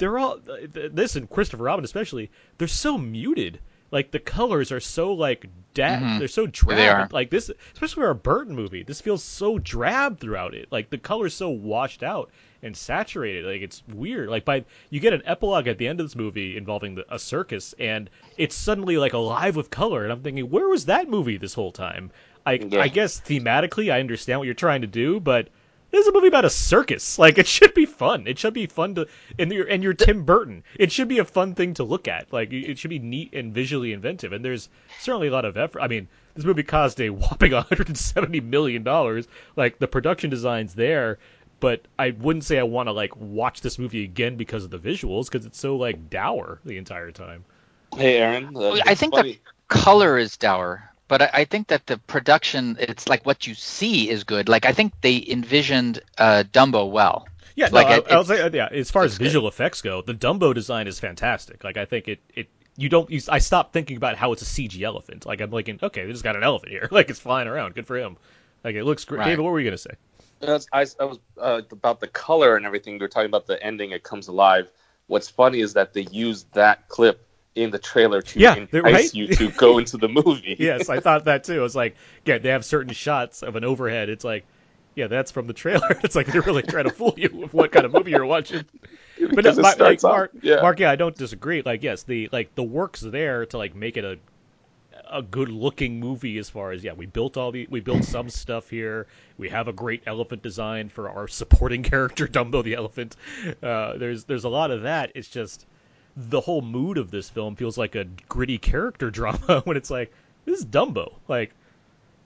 Speaker 1: they're all this and Christopher Robin especially. They're so muted. Like the colors are so like da- mm-hmm. they're so drab.
Speaker 3: They are.
Speaker 1: Like this, especially for a Burton movie, this feels so drab throughout it. Like the color's so washed out and saturated. Like it's weird. Like by you get an epilogue at the end of this movie involving the, a circus, and it's suddenly like alive with color. And I'm thinking, where was that movie this whole time? I
Speaker 2: Yeah.
Speaker 1: I guess thematically, I understand what you're trying to do, but this is a movie about a circus. Like it should be fun. It should be fun to and you're and you're Tim Burton. It should be a fun thing to look at. Like it should be neat and visually inventive. And there's certainly a lot of effort. I mean, this movie cost a whopping 170 million dollars. Like the production design's there, but I wouldn't say I want to like watch this movie again because of the visuals because it's so like dour the entire time.
Speaker 2: Hey, Aaron. Uh,
Speaker 3: I think
Speaker 2: funny.
Speaker 3: the color is dour, but I, I think that the production, it's like what you see is good. Like I think they envisioned uh, Dumbo well.
Speaker 1: Yeah, no,
Speaker 3: Like,
Speaker 1: I, I'll say, yeah. As far as
Speaker 3: it's good.
Speaker 1: visual effects go, the Dumbo design is fantastic. Like, I think it, it, you don't, you, I stopped thinking about how it's a CG elephant. Like, I'm like, okay, they just got an elephant here. Like, it's flying around. Good for him. Like, it looks great.
Speaker 3: Right.
Speaker 1: David, what were you gonna say?
Speaker 2: That's- I, I was uh, about the color and everything. We were talking about the ending. It comes alive. What's funny is that they used that clip in the trailer to
Speaker 1: Yeah,
Speaker 2: entice
Speaker 1: right.
Speaker 2: you to go into the movie.
Speaker 1: yes, I thought that too. It's like, yeah, they have certain shots of an overhead. It's like, yeah, that's from the trailer. It's like they're really trying to fool you with what kind of movie you're watching. But no, my- like, Mark,
Speaker 2: yeah.
Speaker 1: Mark, yeah, I don't disagree. Like, yes, the like the work's there to like make it a a good looking movie as far as yeah, we built all the we built some stuff here. We have a great elephant design for our supporting character Dumbo the elephant. Uh, there's there's a lot of that. It's just the whole mood of this film feels like a gritty character drama when it's like this is Dumbo. Like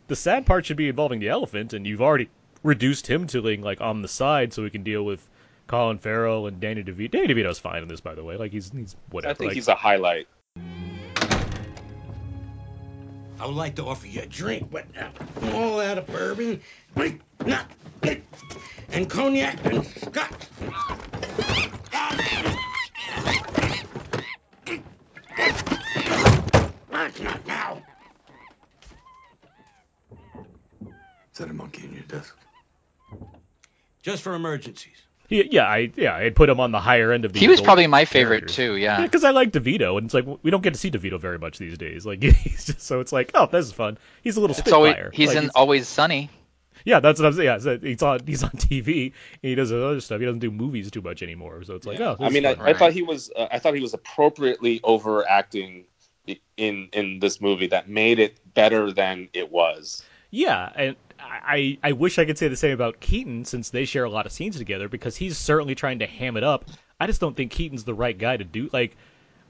Speaker 1: the sad part should be involving the elephant, and you've already reduced him to being like on the side so we can deal with Colin Farrell and Danny DeVito. Danny DeVito's fine in this, by the way. Like he's he's whatever.
Speaker 2: I think
Speaker 1: like,
Speaker 2: he's a highlight.
Speaker 7: I would like to offer you a drink, but uh, all out of bourbon, not, and cognac and scotch. That's not now.
Speaker 5: Is that a monkey in your desk?
Speaker 7: Just for emergencies.
Speaker 1: He, yeah, I yeah, I'd put him on the higher end of the.
Speaker 3: He was probably my favorite
Speaker 1: characters.
Speaker 3: too. Yeah.
Speaker 1: because I like DeVito, and it's like we don't get to see DeVito very much these days. Like he's just so it's like, oh, this is fun. He's a little
Speaker 3: It's always
Speaker 1: spitfire.
Speaker 3: he's
Speaker 1: Like,
Speaker 3: in Always Sunny.
Speaker 1: yeah, that's what I'm saying. Yeah, so he's on he's on TV. And he does other stuff. He doesn't do movies too much anymore. So it's like, oh, this
Speaker 2: I mean,
Speaker 1: is
Speaker 2: I,
Speaker 1: fun.
Speaker 2: I thought he was. Uh, I thought he was appropriately overacting i- in in this movie that made it better than it was.
Speaker 1: Yeah, and I I wish I could say the same about Keaton since they share a lot of scenes together because he's certainly trying to ham it up. I just don't think Keaton's the right guy to do like.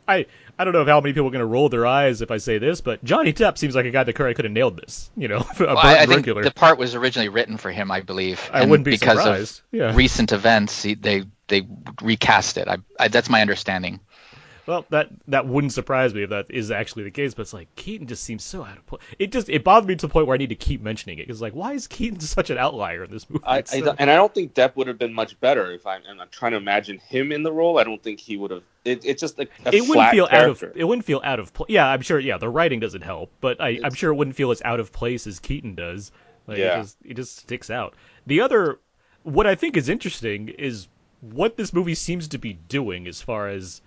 Speaker 1: I I don't know how many people are going to roll their eyes if I say this, but Johnny Depp seems like a guy that could have nailed this. You know, a
Speaker 3: Well, I, I think the part was originally written for him, I believe.
Speaker 1: I
Speaker 3: and
Speaker 1: wouldn't be
Speaker 3: because
Speaker 1: surprised.
Speaker 3: of
Speaker 1: Yeah.
Speaker 3: recent events, he, they they recast it. I, I that's my understanding.
Speaker 1: Well, that that wouldn't surprise me if that is actually the case. But it's like Keaton just seems so out of place. It just it bothered me to the point where I need to keep mentioning it because like why is Keaton such an outlier in this movie?
Speaker 2: I,
Speaker 1: It's
Speaker 2: I and I don't think Depp would have been much better if I'm, and I'm trying to imagine him in the role. I don't think he would have. It, it's just a, a
Speaker 1: it wouldn't feel
Speaker 2: character.
Speaker 1: out of it wouldn't feel out of place. Yeah, I'm sure. Yeah, the writing doesn't help, but I, I'm sure it wouldn't feel as out of place as Keaton does. Like,
Speaker 2: Yeah.
Speaker 1: it just, it just sticks out. The other, what I think is interesting is what this movie seems to be doing as far as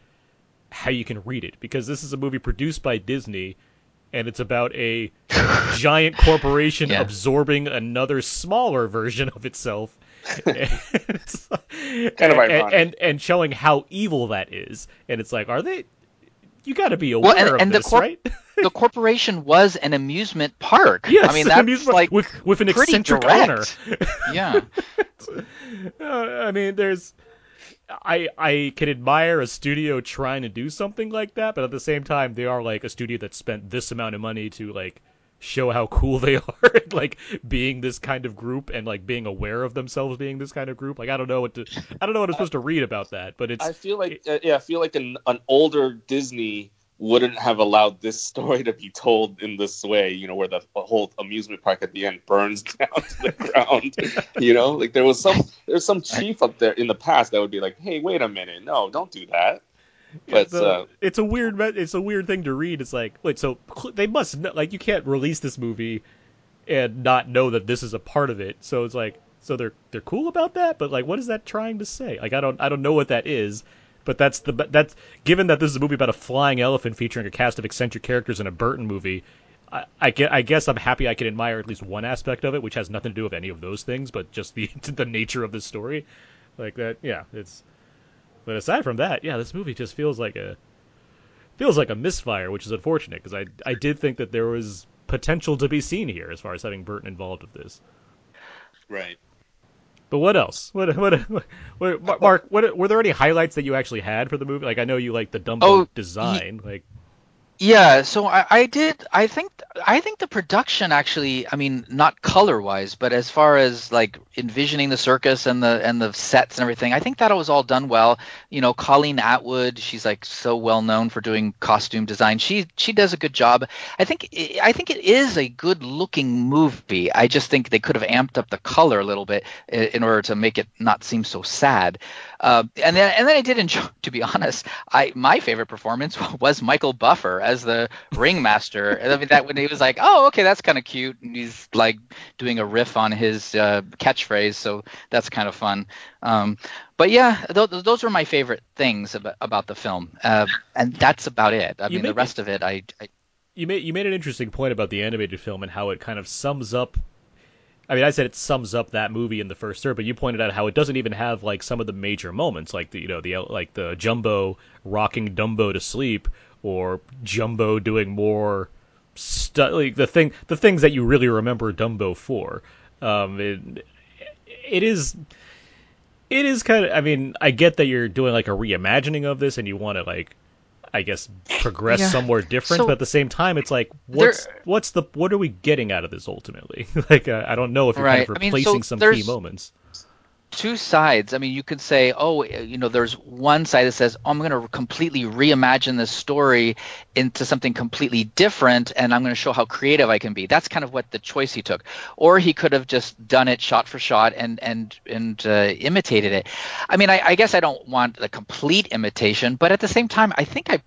Speaker 1: how you can read it, because this is a movie produced by Disney, and it's about a giant corporation
Speaker 3: Yeah.
Speaker 1: absorbing another smaller version of itself. It's-
Speaker 2: Kind of
Speaker 1: and, and and showing how evil that is, and it's like, are they? You got to be aware
Speaker 3: Well, and,
Speaker 1: of
Speaker 3: and the
Speaker 1: this,
Speaker 3: corp-
Speaker 1: right?
Speaker 3: the corporation was an amusement park.
Speaker 1: yes,
Speaker 3: I mean
Speaker 1: an
Speaker 3: that's
Speaker 1: amusement-
Speaker 3: like
Speaker 1: with with an eccentric
Speaker 3: direct.
Speaker 1: owner.
Speaker 3: yeah.
Speaker 1: Uh, I mean, there's. I I can admire a studio trying to do something like that, but at the same time, they are like a studio that spent this amount of money to like show how cool they are, like being this kind of group and like being aware of themselves being this kind of group. Like I don't know what to I don't know what I'm supposed to read about that, but it's
Speaker 2: I feel like uh, yeah, I feel like an an older Disney wouldn't have allowed this story to be told in this way. You know, where the whole amusement park at the end burns down to the ground. you know, like there was some there's some chief up there in the past that would be like, hey, wait a minute, no, don't do that. But
Speaker 1: it's a,
Speaker 2: uh,
Speaker 1: it's a weird it's a weird thing to read. It's like wait, so they must know, like you can't release this movie and not know that this is a part of it. So it's like so they're they're cool about that, but like what is that trying to say? Like I don't I don't know what that is. But that's the that's given that this is a movie about a flying elephant featuring a cast of eccentric characters in a Burton movie. I, I, I guess I'm happy I can admire at least one aspect of it, which has nothing to do with any of those things, but just the the nature of the story, like that. Yeah, it's. But aside from that, yeah, this movie just feels like a feels like a misfire, which is unfortunate because I I did think that there was potential to be seen here as far as having Burton involved with this.
Speaker 2: right.
Speaker 1: But what else? What what, what, what uh, Mark? What were there any highlights that you actually had for the movie? Like I know you like the Dumbo
Speaker 3: Oh,
Speaker 1: design, like
Speaker 3: Yeah, so I, I did. I think I think the production actually. I mean, not color wise, but as far as like envisioning the circus and the and the sets and everything, I think that was all done well. You know, Colleen Atwood, she's like so well known for doing costume design. She she does a good job. I think I think it is a good looking movie. I just think they could have amped up the color a little bit in, in order to make it not seem so sad. Uh, and then and then I did enjoy. To be honest, I my favorite performance was Michael Buffer as the ringmaster. I mean, that when he was like, "Oh, okay, that's kind of cute," and he's like doing a riff on his uh, catchphrase, so that's kind of fun. Um, but yeah, th- those were my favorite things about, about the film, uh, and that's about it. I
Speaker 1: You
Speaker 3: mean, the rest of it, I, I
Speaker 1: you made you made an interesting point about the animated film and how it kind of sums up. I mean, I said it sums up that movie in the first third, but you pointed out how it doesn't even have like some of the major moments, like the you know the like the Jumbo rocking Dumbo to sleep, or Jumbo doing more stuff like the thing the things that you really remember Dumbo for. Um, it, it is it is kind of i mean i get that you're doing like a reimagining of this and you want to like i guess progress
Speaker 3: Yeah.
Speaker 1: somewhere different
Speaker 3: So-
Speaker 1: but at the same time it's like what's what's the what are we getting out of this ultimately like uh, i don't know if you're kind
Speaker 3: Right.
Speaker 1: of
Speaker 3: I mean, so
Speaker 1: replacing some key moments
Speaker 3: two sides. I mean, you could say, oh, you know, there's one side that says, oh, I'm going to completely reimagine this story into something completely different, and I'm going to show how creative I can be. That's kind of what the choice he took. Or he could have just done it shot for shot and and and uh, imitated it. I mean, I, I guess I don't want a complete imitation, but at the same time, I think I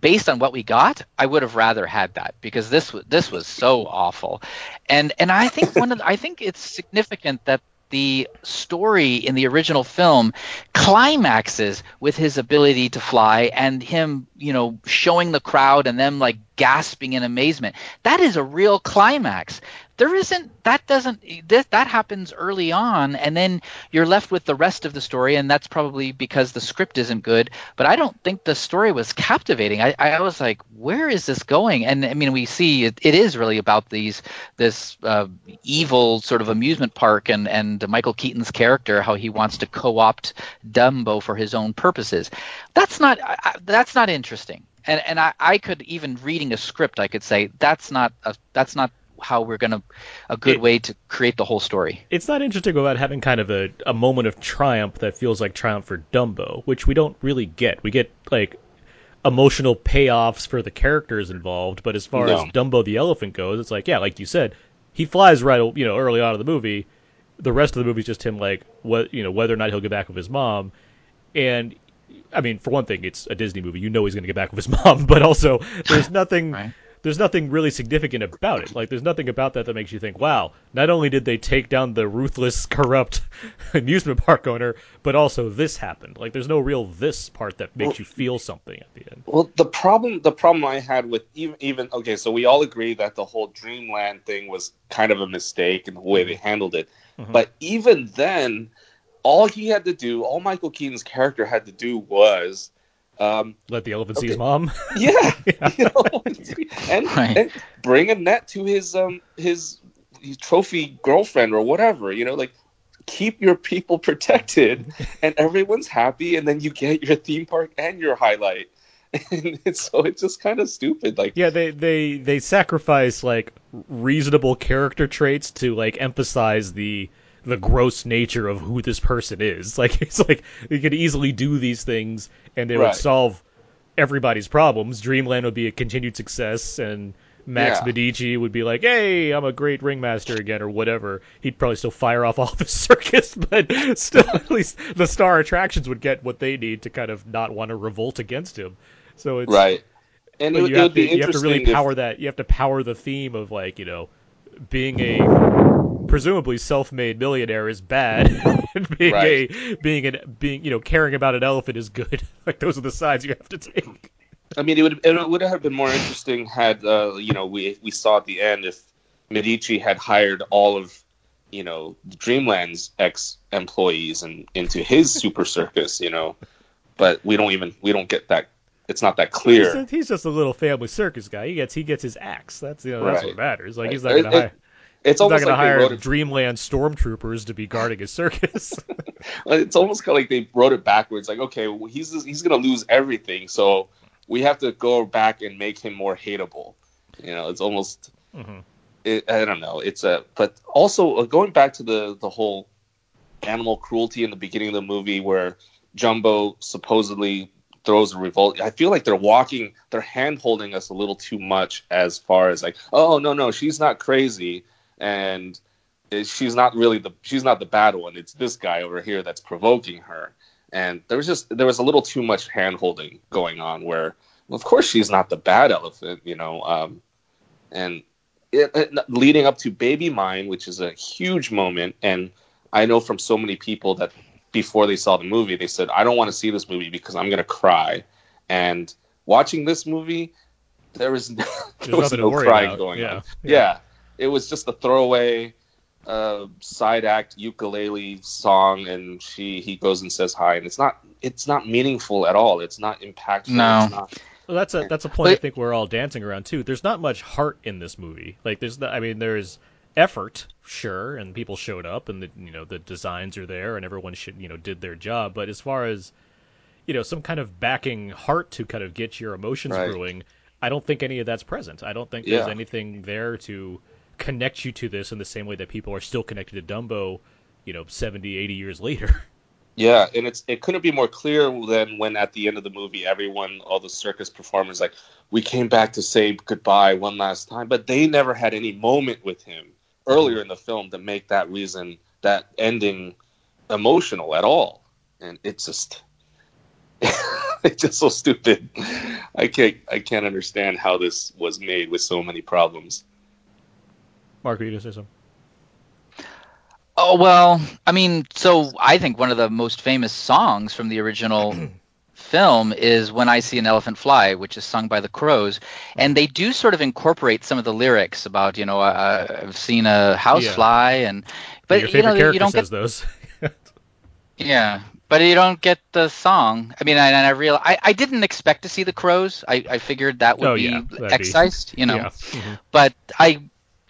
Speaker 3: based on what we got, I would have rather had that because this was this was so awful, and and I think one of the, I think it's significant that the story in the original film climaxes with his ability to fly and him, you know, showing the crowd and them like gasping in amazement. That is a real climax there isn't that doesn't that, that happens early on and then you're left with the rest of the story and that's probably because the script isn't good but i don't think the story was captivating. I, I was like where is this going? And i mean we see it, it is really about these this uh, evil sort of amusement park and and michael keaton's character how he wants to co-opt dumbo for his own purposes. That's not I, that's not interesting. And and I, I could even reading a script I could say that's not a, that's not how we're going to a good it, way to create the whole story.
Speaker 1: It's not interesting about having kind of a, a moment of triumph that feels like triumph for Dumbo, which we don't really get. We get like emotional payoffs for the characters involved, but as far no. as Dumbo the elephant goes, it's like yeah, like you said, he flies right you know early on in the movie. The rest of the movie is just him like what you know whether or not he'll get back with his mom, and I mean for one thing, it's a Disney movie. You know he's going to get back with his mom, but also there's nothing. right there's nothing really significant about it. Like there's nothing about that that makes you think, wow, not only did they take down the ruthless, corrupt amusement park owner, but also this happened. Like there's no real this part that makes well, you feel something at the end.
Speaker 2: Well, the problem the problem I had with even even okay, so we all agree that the whole Dreamland thing was kind of a mistake in the way they handled it. Mm-hmm. But even then, all he had to do, all Michael Keaton's character had to do was um,
Speaker 1: Let the elephant okay. see his mom.
Speaker 2: Yeah, yeah. You know, and, right. and, bring a net to his um his, his trophy girlfriend or whatever. You know, like keep your people protected, and everyone's happy, and then you get your theme park and your highlight. And so it's just kind of stupid. Like
Speaker 1: yeah, they they they sacrifice like reasonable character traits to like emphasize the the gross nature of who this person is. Like it's like you could easily do these things and it right. would solve everybody's problems. Dreamland would be a continued success and Max yeah. Medici would be like, "Hey, I'm a great ringmaster again," or whatever. He'd probably still fire off all the circus, but still, at least the star attractions would get what they need to kind of not want to revolt against him. So it's
Speaker 2: right, and it,
Speaker 1: you, have to, you have to really power
Speaker 2: if...
Speaker 1: that. You have to power the theme of like you know being a presumably self-made millionaire is bad, and being right. a being an being you know caring about an elephant is good. like those are the sides you have to take.
Speaker 2: I mean, it would it would have been more interesting had uh, you know we we saw at the end if Medici had hired all of you know Dreamland's ex employees and into his super circus, you know. But we don't even we don't get that it's not that clear.
Speaker 1: He's, he's, just a little family circus guy. He gets he gets his axe. That's you know that's right. what matters. Like he's not gonna it, hire. It, it's he's not gonna like hire Dreamland stormtroopers to be guarding his circus.
Speaker 2: it's almost kind of like they wrote it backwards. Like okay, well, he's he's gonna lose everything, so we have to go back and make him more hateable. You know, it's almost. Mm-hmm. It, I don't know. It's a but also uh, going back to the the whole animal cruelty in the beginning of the movie where Jumbo supposedly throws a revolt. I feel like they're walking, they're hand holding us a little too much as far as like, oh no no, she's not crazy, and she's not really the she's not the bad one. It's this guy over here that's provoking her. And there was just there was a little too much hand holding going on where, well, of course, she's not the bad elephant, you know. Um, and it, it, leading up to Baby Mine, which is a huge moment, and I know from so many people that before they saw the movie, they said, I don't want to see this movie because I'm going to cry. And watching this movie, there was no, there was no crying about. going yeah. on. Yeah. yeah. It was just a throwaway uh, side act ukulele song, and she he goes and says hi, and it's not it's not meaningful at all. It's not impactful.
Speaker 3: No.
Speaker 2: Not,
Speaker 1: well, that's a that's a point but, I think we're all dancing around too. There's not much heart in this movie. Like there's, I mean, there's effort, sure, and people showed up, and the you know the designs are there, and everyone should you know did their job. But as far as you know, some kind of backing heart to kind of get your emotions right. brewing, I don't think any of that's present. I don't think there's anything there to connect you to this in the same way that people are still connected to Dumbo, you know, 70, 80 years later.
Speaker 2: Yeah, and it's it couldn't be more clear than when at the end of the movie, everyone, all the circus performers, like, we came back to say goodbye one last time, but they never had any moment with him earlier in the film to make that reason, that ending, emotional at all. And it's just, it's just so stupid. I can't, I can't understand how this was made with so many problems.
Speaker 1: Mark, you to say something?
Speaker 3: Oh well, I mean, so I think one of the most famous songs from the original film is "When I See an Elephant Fly," which is sung by the Crows, and they do sort of incorporate some of the lyrics about you know uh, I've seen a house
Speaker 1: Yeah.
Speaker 3: fly and but
Speaker 1: Your
Speaker 3: you
Speaker 1: favorite
Speaker 3: know
Speaker 1: character
Speaker 3: you don't
Speaker 1: says
Speaker 3: get
Speaker 1: those.
Speaker 3: yeah. But you don't get the song. I mean, and I real I, I didn't expect to see the crows. I, I figured that would
Speaker 1: Oh,
Speaker 3: be
Speaker 1: yeah, that'd be-
Speaker 3: excised, you know.
Speaker 1: Yeah. Mhm.
Speaker 3: But I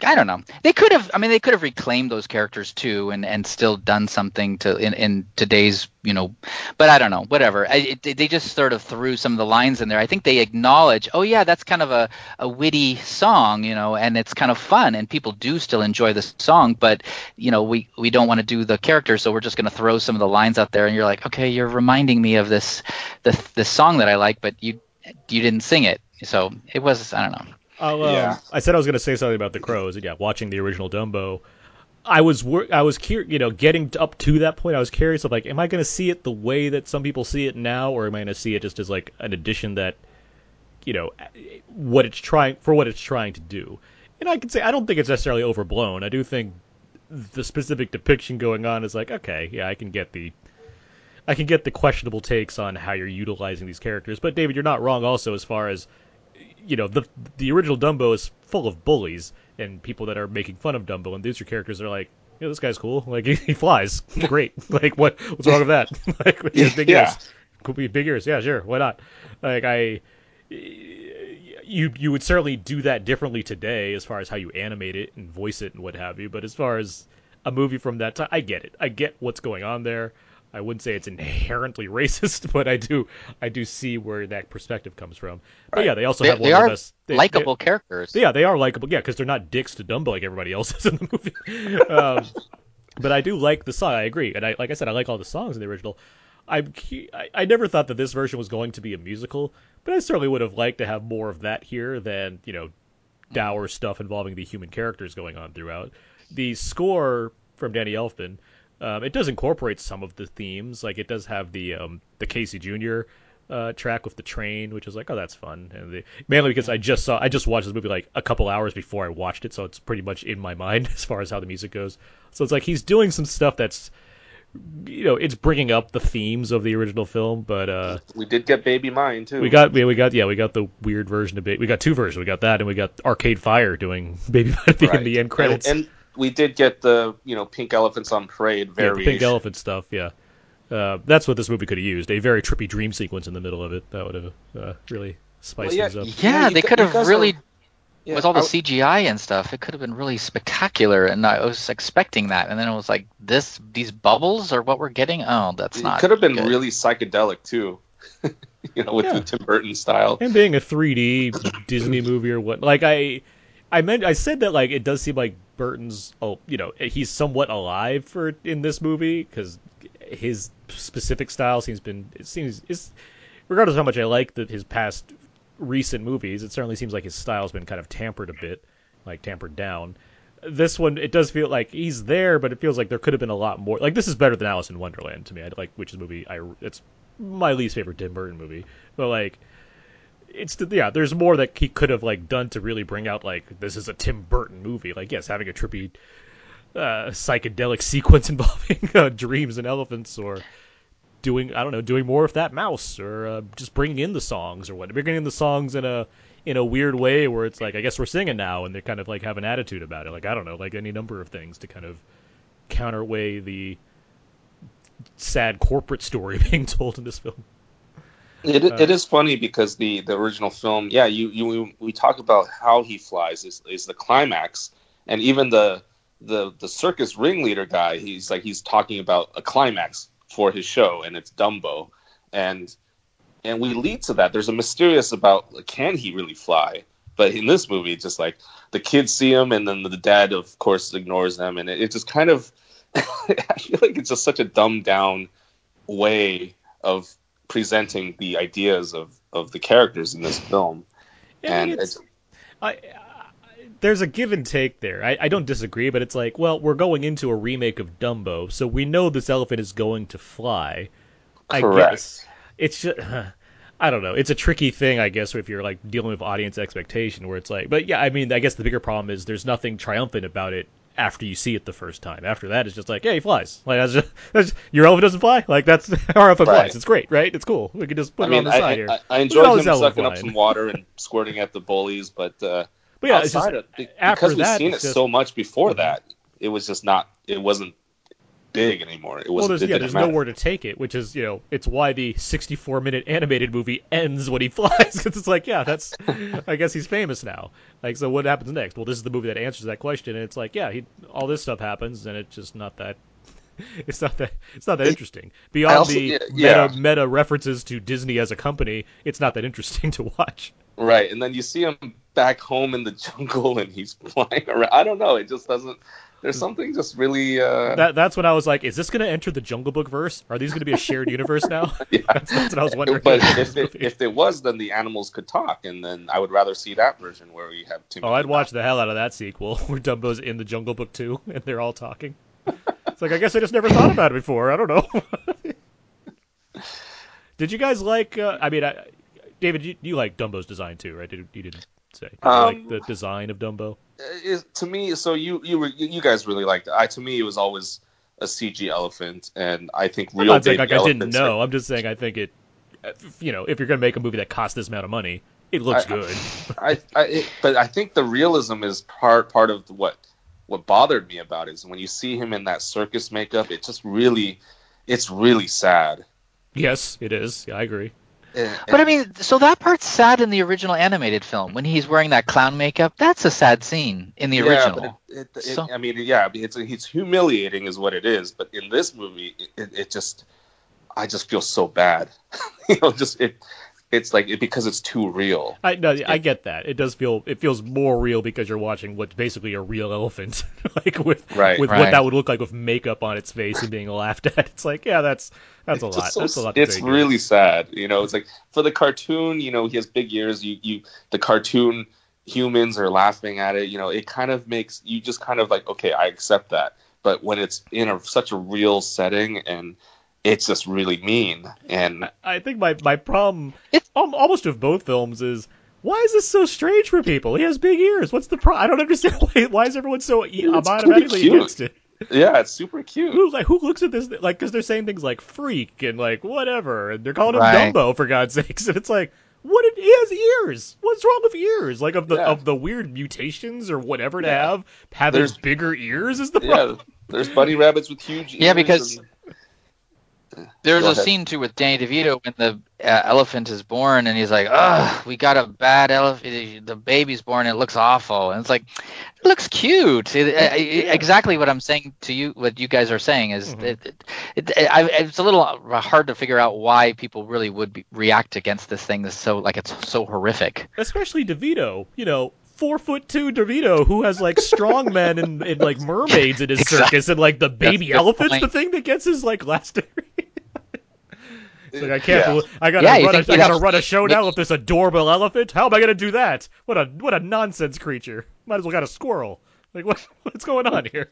Speaker 3: I don't know. They could have. I mean, they could have reclaimed those characters too, and, and still done something to in, in today's you know. But I don't know. Whatever. I, it, they just sort of threw some of the lines in there. I think they acknowledge. Oh yeah, that's kind of a, a witty song, you know, and it's kind of fun, and people do still enjoy the song. But you know, we we don't want to do the characters, so we're just going to throw some of the lines out there, and you're like, okay, you're reminding me of this this this song that I like, but you you didn't sing it. So it was I don't know.
Speaker 1: Um,
Speaker 2: Yeah.
Speaker 1: I said I was going to say something about the crows. Yeah, watching the original Dumbo, I was wor- I was curious, you know, getting up to that point. I was curious of like, am I going to see it the way that some people see it now, or am I going to see it just as like an addition that, you know, what it's trying for what it's trying to do? And I can say I don't think it's necessarily overblown. I do think the specific depiction going on is like, okay, yeah, I can get the. I can get the questionable takes on how you're utilizing these characters, but David, you're not wrong. Also, as far as you know, the the original Dumbo is full of bullies and people that are making fun of Dumbo, and these are characters that are like, yeah, this guy's cool. Like he, he flies, great. like what what's wrong with that? like big
Speaker 2: Yeah.
Speaker 1: ears, could be big ears. Yeah, sure, why not? Like I, you you would certainly do that differently today as far as how you animate it and voice it and what have you. But as far as a movie from that time, I get it. I get what's going on there. I wouldn't say it's inherently racist, but I do I do see where that perspective comes from. But
Speaker 2: Right.
Speaker 1: yeah, they also
Speaker 3: They,
Speaker 1: have one
Speaker 3: they
Speaker 1: of the
Speaker 3: are
Speaker 1: best
Speaker 3: likable characters.
Speaker 1: yeah, they are likable. Yeah, because they're not dicks to Dumbo like everybody else is in the movie. um, but I do like the song. I agree, and I like I said, I like all the songs in the original. I'm I, I never thought that this version was going to be a musical, but I certainly would have liked to have more of that here than you know dour stuff involving the human characters going on throughout. The score from Danny Elfman, um, it does incorporate some of the themes. Like it does have the um, the Casey Jr. Uh, track with the train, which is like, oh, that's fun. And the, mainly because I just saw, I just watched this movie like a couple hours before I watched it, so it's pretty much in my mind as far as how the music goes. So it's like he's doing some stuff that's, you know, it's bringing up the themes of the original film, but uh,
Speaker 2: We did get Baby Mine too.
Speaker 1: we got we, we got yeah we got the weird version of it. We got two versions. We got that, and we got Arcade Fire doing Baby Mine
Speaker 2: Right.
Speaker 1: in the end credits.
Speaker 2: and, and we did get the you know pink elephants on parade
Speaker 1: yeah, pink elephant stuff. Yeah, uh, that's what this movie could have used. A very trippy dream sequence in the middle of it. That would have uh, really spiced
Speaker 2: Well, yeah,
Speaker 1: things up.
Speaker 3: Yeah,
Speaker 2: Yeah,
Speaker 3: they could have really,
Speaker 2: are- Yeah,
Speaker 3: with all the
Speaker 2: I-
Speaker 3: CGI and stuff, it could have been really spectacular. And I was expecting that, and then it was like this: these bubbles are what we're getting. Oh, that's
Speaker 2: It
Speaker 3: not.
Speaker 2: could have been
Speaker 3: good.
Speaker 2: really psychedelic too. you know, with
Speaker 1: Yeah.
Speaker 2: the Tim Burton style.
Speaker 1: and being a 3D Disney movie or what, like I, I meant I said that like it does seem like Burton's, oh, you know, he's somewhat alive for in this movie because his specific style seems been it seems is regardless of how much I like the, his past recent movies, it certainly seems like his style's been kind of tampered a bit, like tampered down. This one, it does feel like he's there, but it feels like there could have been a lot more. Like this is better than Alice in Wonderland to me. I like which is movie I it's my least favorite Tim Burton movie, but like it's yeah. There's more that he could have like done to really bring out like this is a Tim Burton movie. Like yes, having a trippy uh, psychedelic sequence involving uh, dreams and elephants, or doing I don't know, doing more of that mouse, or uh, just bringing in the songs, or what, bringing in the songs in a in a weird way where it's like I guess we're singing now, and they kind of like have an attitude about it. Like I don't know, like any number of things to kind of counterweigh the sad corporate story being told in this film.
Speaker 2: It,
Speaker 1: Uh,
Speaker 2: it is funny because the, the original film, yeah, you, you we talk about how he flies is, is the climax, and even the the the circus ringleader guy, he's like he's talking about a climax for his show, and it's Dumbo, and and we lead to that. There's a mysterious about like, can he really fly? But in this movie, it's just like the kids see him, and then the dad, of course, ignores them, and it, it just kind of I feel like it's just such a dumbed down way of presenting the ideas of, of the characters in this film.
Speaker 1: Yeah,
Speaker 2: and
Speaker 1: it's,
Speaker 2: it's,
Speaker 1: I, I, there's a give and take there. I, I don't disagree, but it's like, well, we're going into a remake of Dumbo, so we know this elephant is going to fly. I
Speaker 2: Correct.
Speaker 1: guess it's just, I don't know. It's a tricky thing, I guess, if you're like dealing with audience expectation, where it's like, but yeah, I mean, I guess the bigger problem is there's nothing triumphant about it after you see it the first time. After that, it's just like, hey, he flies. Like that's just, that's your elephant doesn't fly. Like that's our elephant
Speaker 2: Right.
Speaker 1: flies. It's great, right? It's cool. We can just put
Speaker 2: I mean,
Speaker 1: on the
Speaker 2: I,
Speaker 1: side here.
Speaker 2: I, I enjoyed him sucking up some water and squirting at the bullies, but uh,
Speaker 1: But yeah, it's just,
Speaker 2: outside of, because we've
Speaker 1: that,
Speaker 2: seen it
Speaker 1: just-
Speaker 2: so much before
Speaker 1: Mhm.
Speaker 2: that, it was just not. It wasn't big anymore. It was.
Speaker 1: well, there's yeah, there's
Speaker 2: matter.
Speaker 1: nowhere to take it, which is you know, it's why the 64 minute animated movie ends when he flies because it's like, yeah, that's, I guess he's famous now. Like, so what happens next? Well, this is the movie that answers that question, and it's like, yeah, he, all this stuff happens, and it's just not that. It's not that it's not that
Speaker 2: It-
Speaker 1: interesting. Beyond
Speaker 2: also-
Speaker 1: the
Speaker 2: yeah,
Speaker 1: meta meta references to Disney as a company, it's not that interesting to watch.
Speaker 2: Right, and then you see him back home in the jungle, and he's flying around. I don't know. It just doesn't. There's something just really. Uh,
Speaker 1: That that's when I was like, is this going to enter the Jungle Book verse? Are these going to be a shared universe now?
Speaker 2: yeah.
Speaker 1: That's, that's what I was wondering.
Speaker 2: But if it, if it was, then the animals could talk, and then I would rather see that version where we have Timothy.
Speaker 1: Oh, I'd watch the hell out of that sequel where Dumbo's in the Jungle Book too, and they're all talking. It's like I guess I just never thought about it before. I don't know. Did you guys like? Uh, I mean, I, David, you, you like Dumbo's design too, right? Did, you didn't say you like
Speaker 2: Um,
Speaker 1: the design of Dumbo.
Speaker 2: Is to me. So you you were you guys really liked it. I to me it was always a CG elephant, and I think
Speaker 1: I'm
Speaker 2: real
Speaker 1: not saying like I didn't know. I'm just saying I think it. You know, if you're going to make a movie that costs this amount of money, it looks
Speaker 2: I-
Speaker 1: good.
Speaker 2: I, I it, but I think the realism is part part of what what bothered me about it is when you see him in that circus makeup, it just really it's really sad.
Speaker 1: yes, it is. Yeah, I agree.
Speaker 3: But I mean, so that part's sad in the original animated film when he's wearing that clown makeup. That's a sad scene in the
Speaker 2: yeah,
Speaker 3: original.
Speaker 2: but it, it, it, I mean, yeah, it's it's humiliating is what it is. But in this movie, it just I just feel so bad. you know, just it it's like it, because it's too real.
Speaker 1: I no, I get that. It does feel it feels more real because you're watching what's basically a real elephant, like with
Speaker 2: Right.
Speaker 1: with what that would look like with makeup on its face and being laughed at. It's like, yeah, that's that's a
Speaker 2: It's
Speaker 1: lot.
Speaker 2: so-
Speaker 1: that's a lot. To
Speaker 2: it's really sad. You know, it's like for the cartoon, you know, he has big ears. You, you, the cartoon humans are laughing at it. You know, it kind of makes you just kind of like, okay, I accept that. But when it's in a, such a real setting and it's just really mean, and
Speaker 1: I think my my problem almost with both films is. Why is this so strange for people? He has big ears. What's the problem? I don't understand why, why is everyone so e-
Speaker 2: It's
Speaker 1: automatically against it.
Speaker 2: yeah, it's super cute.
Speaker 1: Who like who looks at this like because they're saying things like freak and like whatever and they're calling him Dumbo for God's sakes and it's like what did, he has ears what's wrong with ears like of the
Speaker 2: Yeah.
Speaker 1: of the weird mutations or whatever to
Speaker 2: Yeah.
Speaker 1: have having
Speaker 2: There's-
Speaker 1: bigger ears is the problem
Speaker 2: Yeah, there's bunny rabbits with huge ears.
Speaker 3: Yeah, because-
Speaker 2: and-
Speaker 3: There's a scene too with Danny DeVito when the uh, elephant is born, and he's like, "Ugh, we got a bad elephant. The baby's born. And it looks awful." And it's like, it looks cute. It- I- I- Exactly what I'm saying to you. What you guys are saying is,
Speaker 1: Mhm.
Speaker 3: it, it, it, I, it's a little hard to figure out why people really would be, react against this thing. That's so like it's so horrific.
Speaker 1: especially DeVito you know four foot two DeVito who has like strong men and, and like mermaids in his
Speaker 3: Exactly.
Speaker 1: circus and like the baby
Speaker 3: the
Speaker 1: elephant's
Speaker 3: point.
Speaker 1: the thing that gets his like last degree It's like I can't.
Speaker 2: Yeah.
Speaker 1: believe- I gotta
Speaker 3: Yeah,
Speaker 1: run. A,
Speaker 3: think
Speaker 1: I
Speaker 3: you'd
Speaker 1: gotta run a show
Speaker 3: make-
Speaker 1: now with this adorable elephant. How am I gonna do that? What a what a nonsense creature. Might as well got a squirrel. Like what what's going on here?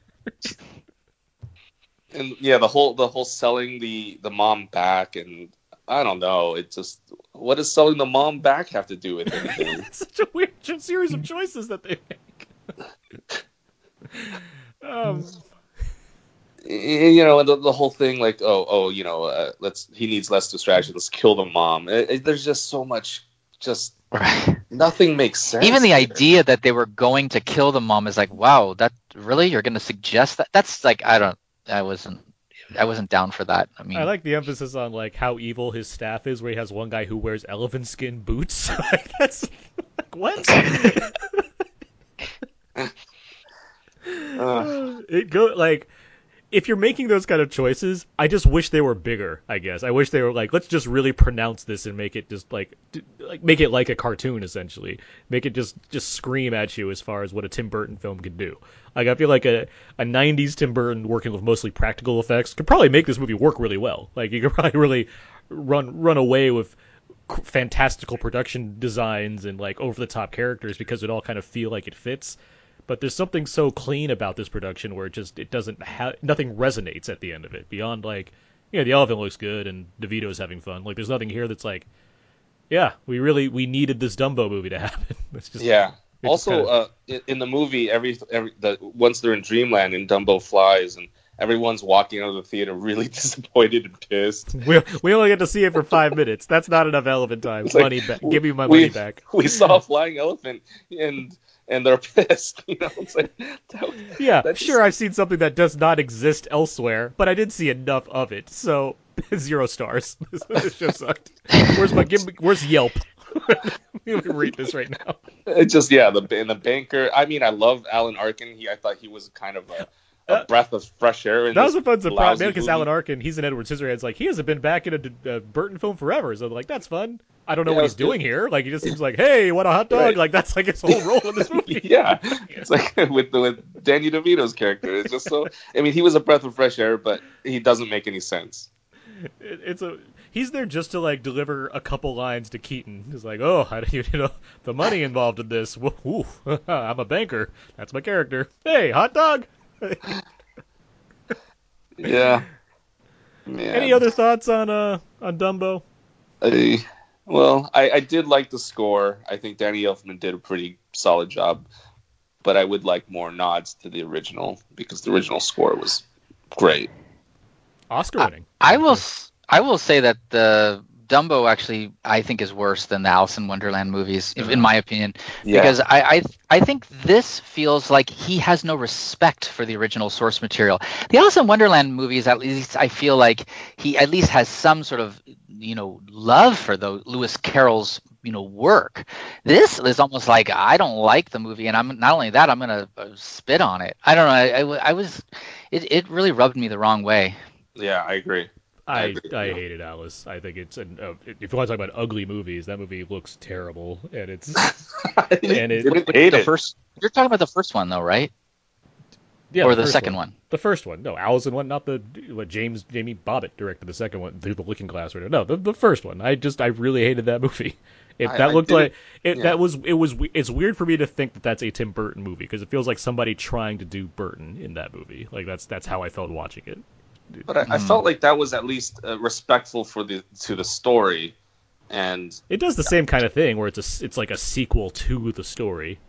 Speaker 2: and yeah, the whole the whole selling the the mom back and I don't know. It just what does selling the mom back have to do with anything?
Speaker 1: it's such a weird series of choices that they make. um,
Speaker 2: you know, and the, the whole thing like, oh, oh, you know, uh, let's he needs less distraction. Let's kill the mom. It, it- there's just so much, just
Speaker 3: Right.
Speaker 2: nothing makes sense.
Speaker 3: Even the
Speaker 2: here.
Speaker 3: idea that they were going to kill the mom is like, wow, that really you're going to suggest that? That's like, I don't, I wasn't, I wasn't down for that. I mean,
Speaker 1: I like the emphasis on like how evil his staff is, where he has one guy who wears elephant skin boots. like that's like what?
Speaker 2: Uh,
Speaker 1: it go like if you're making those kind of choices, I just wish they were bigger. I guess I wish they were like, let's just really pronounce this and make it just like, like make it like a cartoon essentially. Make it just just scream at you as far as what a Tim Burton film can do. Like I feel like a a '90s Tim Burton working with mostly practical effects could probably make this movie work really well. Like you could probably really run run away with fantastical production designs and like over the top characters because it all kind of feel like it fits but there's something so clean about this production where it just it doesn't have nothing resonates at the end of it beyond like you know the elephant looks good and DeVito's having fun like there's nothing here that's like yeah we really we needed this Dumbo movie to happen it's just
Speaker 2: yeah,
Speaker 1: It just
Speaker 2: also,
Speaker 1: kinda-
Speaker 2: uh, in, the movie, every every the once they're in Dreamland and Dumbo flies and everyone's walking out of the theater really disappointed and pissed.
Speaker 1: we we only get to see it for five minutes. That's not enough elephant time.
Speaker 2: It's like,
Speaker 1: money back. Give me my
Speaker 2: we-
Speaker 1: money back.
Speaker 2: We saw a flying elephant and and they're pissed. You know, it's like that-
Speaker 1: Yeah,
Speaker 2: that's-
Speaker 1: sure. I've seen something that does not exist elsewhere, but I did see enough of it. So zero stars. this show sucked. Where's my give me, Where's Yelp? Let me read this right now.
Speaker 2: It just yeah, the and the banker. I mean, I love Alan Arkin. He I thought he was kind of a, a
Speaker 1: Uh,
Speaker 2: breath of fresh air.
Speaker 1: That was a fun surprise, man. Because. Alan Arkin, he's an Edward Scissorhands. Like he hasn't been back in a, uh Burton film forever. So like that's fun. I don't know
Speaker 2: Yeah,
Speaker 1: what he's
Speaker 2: was good.
Speaker 1: doing here. Like he just seems like, hey, what a hot dog.
Speaker 2: Right.
Speaker 1: Like that's like his whole role in this movie.
Speaker 2: yeah, it's like with the, with Danny DeVito's character. It's just so. I mean, he was a breath of fresh air, but he doesn't make any sense.
Speaker 1: It, it's a he's there just to like deliver a couple lines to Keaton. He's like, oh, I, you know, the money involved in this. Woo. I'm a banker. That's my character. Hey, hot dog.
Speaker 2: Yeah. Man.
Speaker 1: Any other thoughts on uh on Dumbo?
Speaker 2: I- well, I, I did like the score. I think Danny Elfman did a pretty solid job, but I would like more nods to the original because the original score was great.
Speaker 1: Oscar winning.
Speaker 3: I will. s- I will say that the Dumbo actually I think is worse than the Alice in Wonderland movies, in my opinion,
Speaker 2: Yeah.
Speaker 3: because I, I I think this feels like he has no respect for the original source material. The Alice in Wonderland movies, at least I feel like he at least has some sort of you know love for the Lewis Carroll's you know work. This is almost like I don't like the movie, and I'm not only that I'm gonna uh, spit on it. I don't know. I was it, it really rubbed me the wrong way.
Speaker 2: yeah, I agree. I
Speaker 1: I
Speaker 2: agree
Speaker 1: I
Speaker 2: you.
Speaker 1: hated Alice. I think it's an uh, if you want to talk about ugly movies, that movie looks terrible, and it's And it-
Speaker 2: didn't hate
Speaker 3: the
Speaker 2: it.
Speaker 3: first you're talking about the first one though, right?
Speaker 1: yeah,
Speaker 3: or the
Speaker 1: first
Speaker 3: second one.
Speaker 1: The first one, no, Alice in one, not the what James Jamie Bobin directed the second one through the Looking Glass. Right? No, the, the first one. I just I really hated that movie. If
Speaker 2: I-
Speaker 1: that
Speaker 2: I
Speaker 1: looked
Speaker 2: didn't-
Speaker 1: like it,
Speaker 2: yeah.
Speaker 1: that was it was it's weird for me to think that that's a Tim Burton movie because it feels like somebody trying to do Burton in that movie. Like that's that's how I felt watching it.
Speaker 2: But I, I felt like that was at least uh, respectful for the to the story, and
Speaker 1: It does the same kind of thing where it's a s- it's like a sequel to the story,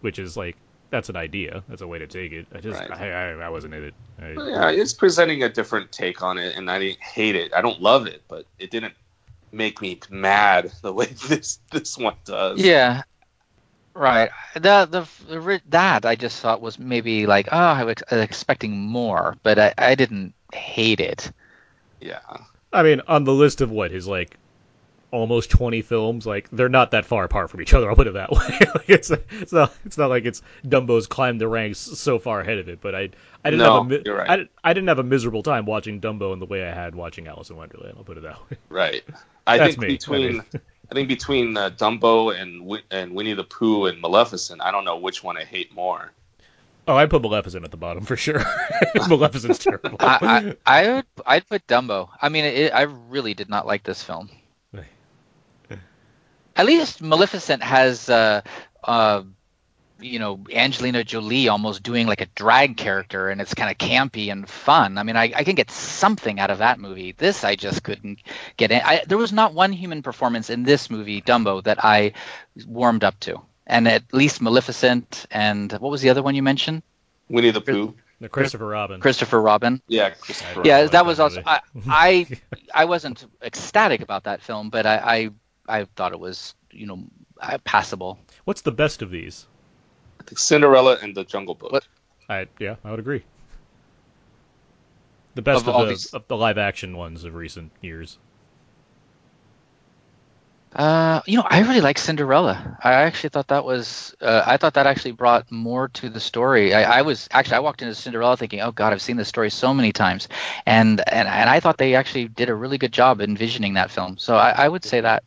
Speaker 1: which is like that's an idea. That's a way to take it. I just
Speaker 2: Right.
Speaker 1: I, I, I wasn't in it. I,
Speaker 2: yeah, it's presenting a different take on it, and I didn't hate it. I don't love it, but it didn't make me mad the way this this one does.
Speaker 3: Yeah. Right. The, the the that I just thought was maybe like oh I was expecting more, but I, I didn't hate it.
Speaker 2: yeah.
Speaker 1: I mean, on the list of what his like almost 20 films, like they're not that far apart from each other. I'll put it that way. like, it's it's not it's not like it's Dumbo's climbed the ranks so far ahead of it. But I I didn't
Speaker 2: No,
Speaker 1: have a
Speaker 2: you're right.
Speaker 1: I, didn't- I didn't have a miserable time watching Dumbo in the way I had watching Alice in Wonderland. I'll put it that way.
Speaker 2: Right. I
Speaker 1: That's
Speaker 2: think
Speaker 1: me. I
Speaker 2: between
Speaker 1: mean-
Speaker 2: I think between uh, Dumbo and and Winnie the Pooh and Maleficent, I don't know which one I hate more.
Speaker 1: Oh, I'd put Maleficent at the bottom for sure. Maleficent's terrible.
Speaker 3: I, I I would I'd put Dumbo. I mean it, I really did not like this film. At least Maleficent has uh uh you know Angelina Jolie almost doing like a drag character and it's kind of campy and fun. I mean I, I can get something out of that movie. This I just couldn't get in. I, there was not one human performance in this movie Dumbo that I warmed up to. And at least Maleficent and what was the other one you mentioned?
Speaker 2: Winnie the Pooh.
Speaker 1: The Christopher Robin.
Speaker 3: Christopher Robin.
Speaker 2: Yeah, Christopher.
Speaker 3: Yeah,
Speaker 1: like
Speaker 3: that
Speaker 1: that
Speaker 3: was also. I, I I wasn't ecstatic about that film, but I I, I thought it was you know uh, passable.
Speaker 1: What's the best of these?
Speaker 2: I think Cinderella and the Jungle Book.
Speaker 3: What?
Speaker 1: I yeah, I would agree. The best
Speaker 3: Of
Speaker 1: of,
Speaker 3: all
Speaker 1: the
Speaker 3: these-
Speaker 1: of the live action ones of recent years.
Speaker 3: Uh, you know, I really like Cinderella. I actually thought that was uh, I thought that actually brought more to the story. I, I was actually I walked into Cinderella thinking, oh God, I've seen this story so many times, and and and I thought they actually did a really good job envisioning that film. So I, I would say that.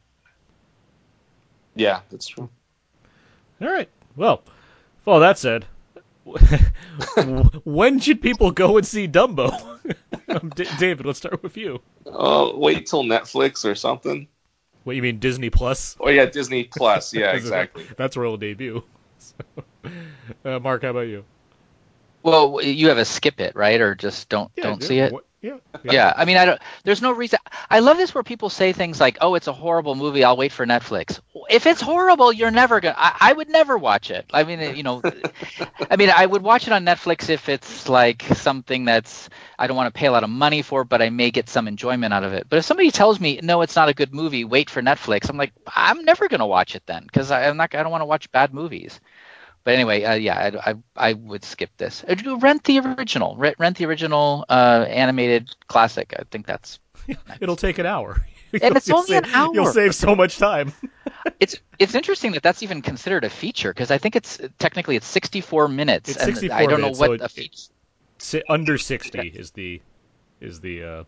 Speaker 2: Yeah, that's true.
Speaker 1: All right. Well, with all that said, when should people go and see Dumbo? Um, D- David, let's start with you.
Speaker 2: Oh, wait till Netflix or something.
Speaker 1: What you mean Disney Plus?
Speaker 2: Oh yeah, Disney Plus. Yeah,
Speaker 1: That's-
Speaker 2: exactly.
Speaker 1: That's where it'll debut. So, uh, Mark, how about you?
Speaker 3: Well, you have a skip it right, or just don't
Speaker 1: Yeah,
Speaker 3: don't
Speaker 1: yeah,
Speaker 3: see it.
Speaker 1: what- Yeah.
Speaker 3: Yeah, I mean, I don't. There's no reason. I love this where people say things like, "Oh, it's a horrible movie. I'll wait for Netflix." If it's horrible, you're never gonna. I, I would never watch it. I mean, you know, I mean, I would watch it on Netflix if it's like something that's I don't want to pay a lot of money for, but I may get some enjoyment out of it. But if somebody tells me, "No, it's not a good movie. Wait for Netflix," I'm like, I'm never gonna watch it then because I'm not. I don't want to watch bad movies. But anyway, uh, yeah, I, I, I would skip this. Uh, Rent the original. Rent, rent the original uh, animated classic. I think that's.
Speaker 1: It'll take an hour.
Speaker 3: And it's
Speaker 1: You'll
Speaker 3: only an
Speaker 1: save- You'll save so much time.
Speaker 3: It's it's interesting that that's even considered a feature because I think it's technically it's 64 minutes.
Speaker 1: It's
Speaker 3: and
Speaker 1: 64
Speaker 3: I don't
Speaker 1: minutes,
Speaker 3: know
Speaker 1: so
Speaker 3: what
Speaker 1: it-
Speaker 3: a feature.
Speaker 1: Under 60 is the is the uh,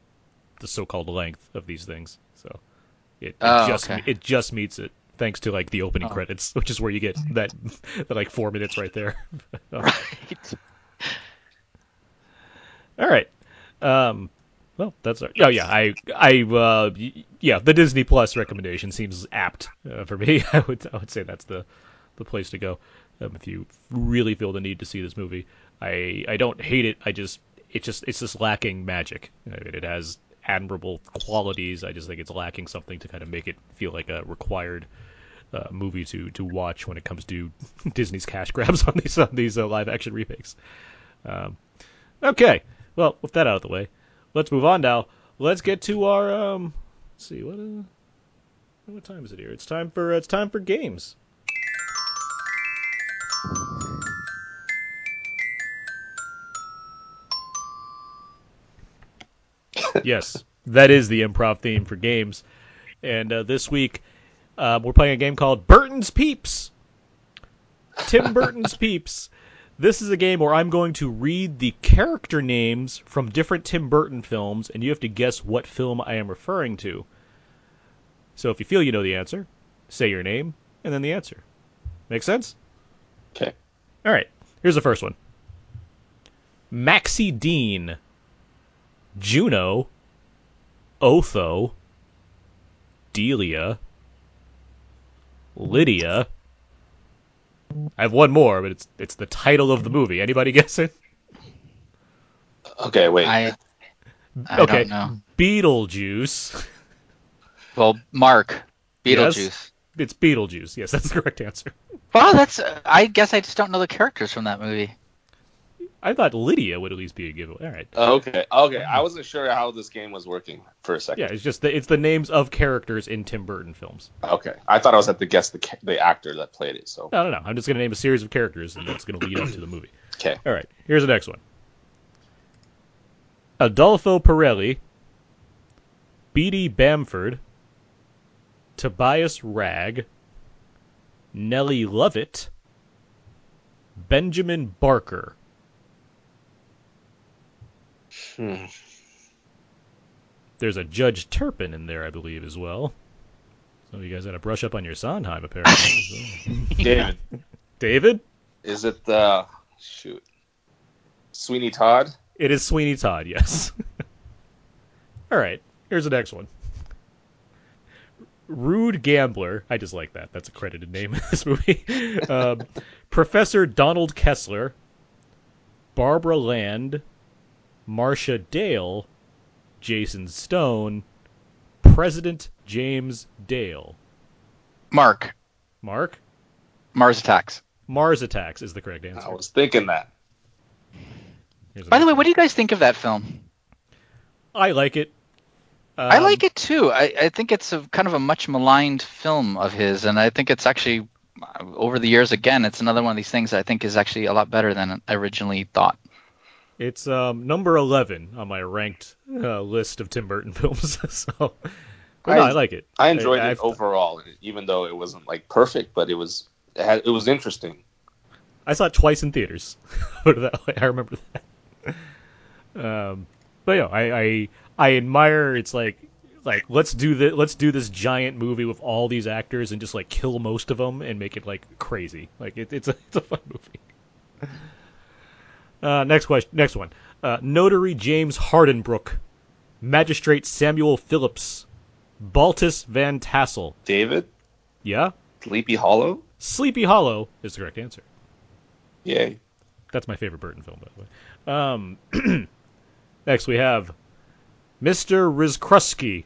Speaker 1: the so-called length of these things. So it, it
Speaker 3: Oh,
Speaker 1: just
Speaker 3: okay.
Speaker 1: it just meets it thanks to like the opening
Speaker 3: Oh.
Speaker 1: credits, which is where you get that, that like 4 minutes right there.
Speaker 3: Right.
Speaker 1: All right. Um, well, that's our, oh yeah. I I uh, yeah. The Disney Plus recommendation seems apt uh, for me. I would I would say that's the the place to go um, if you really feel the need to see this movie. I I don't hate it. I just it just it's just lacking magic. I mean, it has admirable qualities. I just think it's lacking something to kind of make it feel like a required uh, movie to to watch when it comes to Disney's cash grabs on these on these uh, live action remakes. Um, okay, well with that out of the way, let's move on now. Let's get to our um. Let's see what uh, what time is it here? It's time for it's time for games. yes, that is the improv theme for games. And uh, this week, uh, we're playing a game called Burton's Peeps. Tim Burton's Peeps. This is a game where I'm going to read the character names from different Tim Burton films, and you have to guess what film I am referring to. So if you feel you know the answer, say your name and then the answer. Make sense?
Speaker 2: Okay.
Speaker 1: All right. Here's the first one. Maxie Dean, Juno, Otho, Delia, Lydia. I have one more, but it's it's the title of the movie. Anybody guess it?
Speaker 2: Okay, wait.
Speaker 3: I I
Speaker 1: okay.
Speaker 3: don't know.
Speaker 1: Beetlejuice.
Speaker 3: Well, Mark
Speaker 1: Yes.
Speaker 3: Beetlejuice.
Speaker 1: It's Beetlejuice. Yes, that's the correct answer.
Speaker 3: Well, that's. Uh, I guess I just don't know the characters from that movie.
Speaker 1: I thought Lydia would at least be a giveaway. All right.
Speaker 2: Uh, okay, okay. Hmm. I wasn't sure how this game was working for a second.
Speaker 1: Yeah, it's just the, it's the names of characters in Tim Burton films.
Speaker 2: Okay, I thought I was at to guess the the actor that played it. So
Speaker 1: No, no, no. I'm just going to name a series of characters, and that's going to lead up to the movie.
Speaker 2: okay,
Speaker 1: All right. Here's the next one. Adolfo Pirelli, Beadle Bamford, Tobias Ragg, Nellie Lovett, Benjamin Barker.
Speaker 2: Hmm.
Speaker 1: There's a Judge Turpin in there, I believe, as well. So you guys had to brush up on your Sondheim, apparently.
Speaker 2: David,
Speaker 1: David?
Speaker 2: is it the shoot Sweeney Todd?
Speaker 1: It is Sweeney Todd, yes. All right, here's the next one. Rude Gambler. I just like that. That's a credited name in this movie. um, Professor Donald Kessler, Barbara Land, Marcia Dale, Jason Stone, President James Dale.
Speaker 3: Mark
Speaker 1: Mark?
Speaker 3: Mars Attacks.
Speaker 1: Mars Attacks is the correct answer.
Speaker 2: I was thinking that.
Speaker 1: Here's
Speaker 3: By the way, what do you guys think of that film?
Speaker 1: I like it.
Speaker 3: I
Speaker 1: Um,
Speaker 3: like it too. I, I think it's a kind of a much maligned film of his, and I think it's actually uh, over the years again, it's another one of these things I think is actually a lot better than I originally thought.
Speaker 1: It's um, number 11 on my ranked uh, list of Tim Burton films. so, but no, I
Speaker 2: I-
Speaker 1: like it.
Speaker 2: I enjoyed
Speaker 1: I-
Speaker 2: it
Speaker 1: I've-
Speaker 2: overall, even though it wasn't like perfect, but it was it, had, it was interesting.
Speaker 1: I saw it twice in theaters. Put it that way. I remember that. Um, but yeah, I, I I admire. It's like like let's do the let's do this giant movie with all these actors and just like kill most of them and make it like crazy. Like it, it's a it's a fun movie. Uh, next question. Next one. Uh, Notary James Hardenbrook, Magistrate Samuel Phillips, Baltus Van Tassel.
Speaker 2: David,
Speaker 1: Yeah,
Speaker 2: Sleepy Hollow,
Speaker 1: Sleepy Hollow is the correct answer.
Speaker 2: yay.
Speaker 1: That's my favorite Burton film, by the way. Um, next we have Mr. Rzykruski,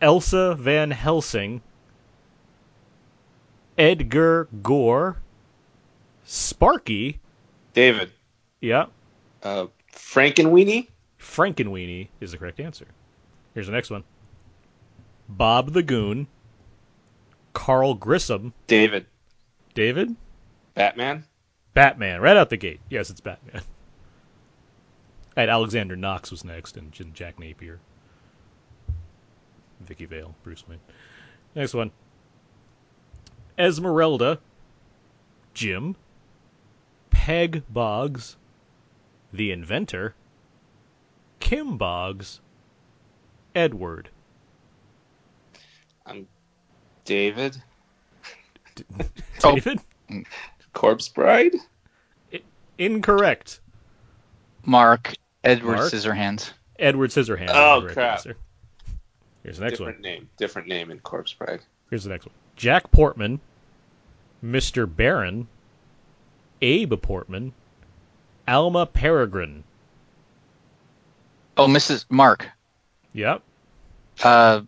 Speaker 1: Elsa Van Helsing, Edgar Gore, Sparky,
Speaker 2: David.
Speaker 1: Yeah,
Speaker 2: Uh, Frankenweenie.
Speaker 1: Frankenweenie is the correct answer. Here's the next one. Bob the Goon, Carl Grissom,
Speaker 2: David.
Speaker 1: David,
Speaker 2: Batman.
Speaker 1: Batman, right out the gate. Yes, it's Batman. And Alexander Knox was next, and Jack Napier. Vicki Vale, Bruce Wayne. Next one. Esmeralda, Jim, Peg Boggs, The Inventor, Kim Boggs, Edward.
Speaker 2: I'm David.
Speaker 3: Oh.
Speaker 1: David?
Speaker 2: Corpse Bride.
Speaker 1: Incorrect.
Speaker 3: Mark Edward
Speaker 1: Mark?
Speaker 3: Scissorhands.
Speaker 1: Edward Scissorhands.
Speaker 2: Oh, crap.
Speaker 1: answer. Here's the next one.
Speaker 2: Different name. Different name in Corpse Bride.
Speaker 1: Here's the next one. Jack Portman, Mr. Barron, Abe Portman, Alma Peregrine.
Speaker 3: Oh, Mrs. Mark.
Speaker 1: Yep.
Speaker 3: Uh,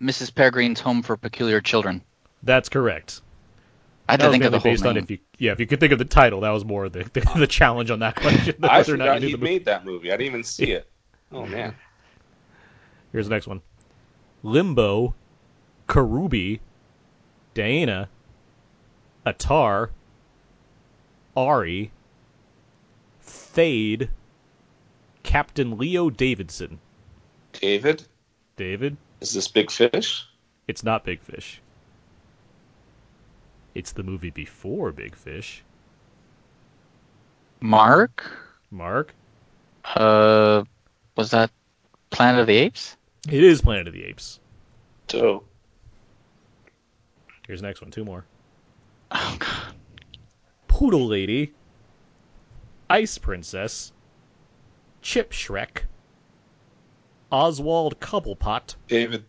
Speaker 3: Mrs. Peregrine's Home for Peculiar Children.
Speaker 1: That's correct.
Speaker 3: I had
Speaker 1: That
Speaker 3: to think of the whole
Speaker 1: based on if you yeah, if you could think of the title, that was more the the, the challenge on that question.
Speaker 2: I
Speaker 1: whether not
Speaker 2: forgot
Speaker 1: you knew
Speaker 2: he
Speaker 1: the movie.
Speaker 2: made that movie. I didn't even see it. Oh man.
Speaker 1: Here's the next one. Limbo, Karubi, Diana, Attar, Ari, Thade, Captain Leo Davidson.
Speaker 2: David.
Speaker 1: David,
Speaker 2: Is this Big Fish?
Speaker 1: it's not Big Fish. It's the movie before Big Fish.
Speaker 3: Mark?
Speaker 1: Mark,
Speaker 3: Uh, was that Planet of the Apes?
Speaker 1: it is Planet of the Apes.
Speaker 2: So
Speaker 1: Here's the next one, two more.
Speaker 3: Oh, God.
Speaker 1: Poodle Lady, Ice Princess, Chip Shreck, Oswald Cobblepot,
Speaker 2: David.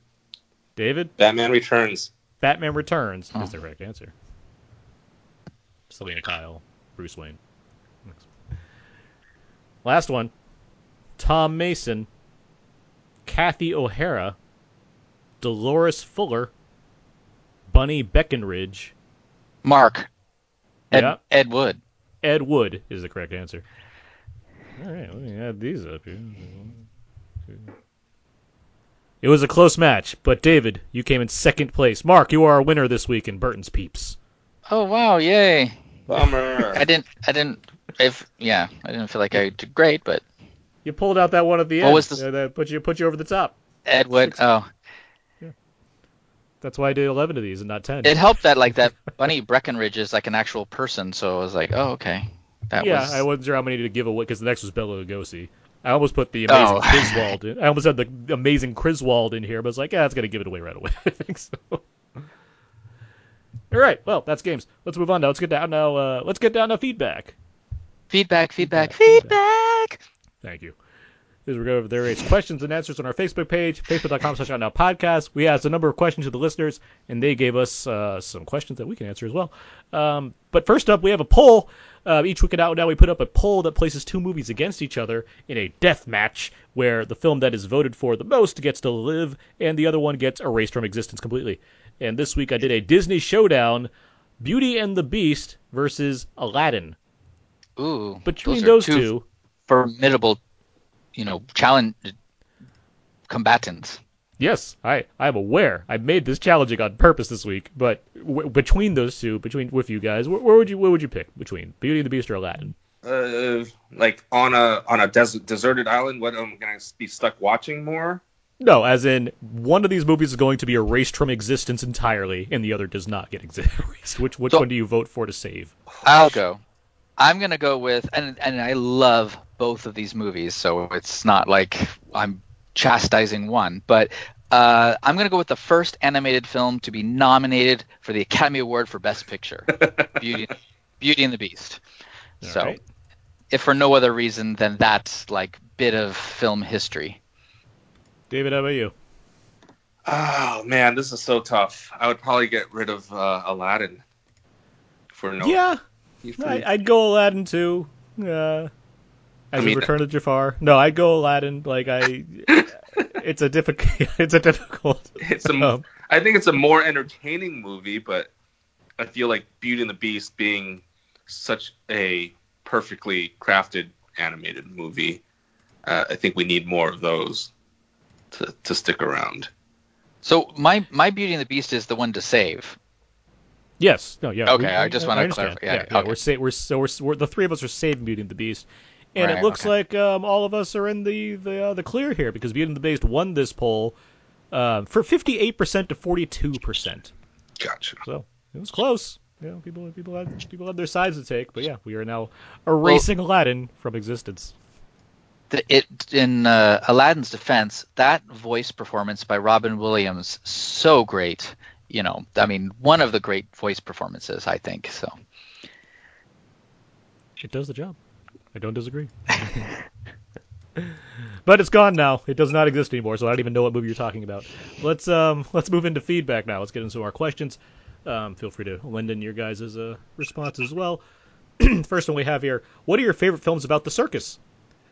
Speaker 1: David,
Speaker 2: Batman Returns.
Speaker 1: Batman Returns
Speaker 3: Oh.
Speaker 1: is the correct answer. Selina Kyle, Bruce Wayne. Last one. Tom Mason, Kathy O'Hara, Dolores Fuller, Bunny Breckenridge,
Speaker 3: Mark. Ed,
Speaker 1: Yeah.
Speaker 3: Ed Wood.
Speaker 1: Ed Wood is the correct answer. All right, let me add these up here. It was a close match, but David, you came in second place. Mark, you are a winner this week in Burton's Peeps.
Speaker 3: Oh wow! Yay!
Speaker 2: Bummer.
Speaker 3: I didn't. I didn't. If yeah, I didn't feel like I did great, but
Speaker 1: You pulled out that one at the
Speaker 3: What
Speaker 1: end.
Speaker 3: was the-
Speaker 1: uh, that put you put you over the top.
Speaker 3: Ed Wood. Oh,
Speaker 1: That's why I did eleven of these and not ten.
Speaker 3: it helped that like that Bunny Breckenridge is like an actual person, so I was like, oh okay, that
Speaker 1: yeah,
Speaker 3: was.
Speaker 1: I wasn't sure how many to give away because the next was Bela Lugosi. I almost put the amazing
Speaker 3: Oh.
Speaker 1: Criswell. In. I almost had the amazing Criswell in here, but I was like, yeah, that's gonna give it away right away. I think so. All right, well, that's games. Let's move on now. Let's get down now. Uh, let's get down to feedback.
Speaker 3: feedback, feedback,
Speaker 1: Feedback,
Speaker 3: feedback.
Speaker 1: Thank you. As we go over there, it's questions and answers on our Facebook page, facebook.com slash now podcast. We asked a number of questions to the listeners, and they gave us uh, some questions that we can answer as well. Um, but first up, we have a poll. Uh, each week at Out Now, we put up a poll that places two movies against each other in a death match, where the film that is voted for the most gets to live, and the other one gets erased from existence completely. And this week, I did a Disney showdown: Beauty and the Beast versus Aladdin.
Speaker 3: Ooh,
Speaker 1: Between those
Speaker 3: two
Speaker 1: two,
Speaker 3: formidable, you know, challenge combatants.
Speaker 1: Yes, I I'm aware. I made this challenging on purpose this week, but w- between those two, between with you guys, wh- where would you where would you pick between Beauty and the Beast or Aladdin?
Speaker 2: uh, like on a on a desert deserted island. What am I gonna be stuck watching more?
Speaker 1: No, as in one of these movies is going to be erased from existence entirely, and the other does not get erased. Which which
Speaker 3: So-
Speaker 1: one do you vote for to save?
Speaker 3: I'll go. I'm gonna go with, and and I love both of these movies, so it's not like I'm chastising one, but uh, I'm gonna go with the first animated film to be nominated for the Academy Award for Best Picture, Beauty, Beauty and the Beast.
Speaker 1: All
Speaker 3: so,
Speaker 1: right.
Speaker 3: if for no other reason than that like bit of film history.
Speaker 1: David, how about you?
Speaker 2: Oh man, this is so tough. I would probably get rid of uh, Aladdin. For no,
Speaker 1: yeah, I,
Speaker 2: pretty-
Speaker 1: I'd go Aladdin too. Uh, As
Speaker 2: I
Speaker 1: in
Speaker 2: mean-
Speaker 1: Return of Jafar. No, I'd go Aladdin. Like I, it's a difficult. It's a difficult.
Speaker 2: It's a,
Speaker 1: um,
Speaker 2: I think it's a more entertaining movie, but I feel like Beauty and the Beast being such a perfectly crafted animated movie, uh, I think we need more of those to, to stick around.
Speaker 3: So my my Beauty and the Beast is the one to save.
Speaker 1: Yes. No. Yeah.
Speaker 3: Okay, I just wanna
Speaker 1: understand.
Speaker 3: clarify. Yeah,
Speaker 1: yeah.
Speaker 3: okay.
Speaker 1: We're sa- we're so we're, we're the three of us are saving Beauty and the Beast, and
Speaker 3: Right,
Speaker 1: it looks
Speaker 3: okay.
Speaker 1: like um, all of us are in the the uh, the clear here because Beauty and the Beast won this poll uh, for 58 percent to 42 percent.
Speaker 2: Gotcha.
Speaker 1: So it was close. You know, people people had people had their sides to take, but yeah, we are now erasing Aladdin from existence.
Speaker 3: The, it in uh, Aladdin's defense, that voice performance by Robin Williams so great. You know, I mean, one of the great voice performances, I think. So
Speaker 1: It does the job. I don't disagree. but it's gone now. It does not exist anymore, so I don't even know what movie you're talking about. Let's um let's move into feedback now. Let's get into our questions. Um, feel free to lend in your guys' uh, responses as well. First one we have here: What are your favorite films about the circus?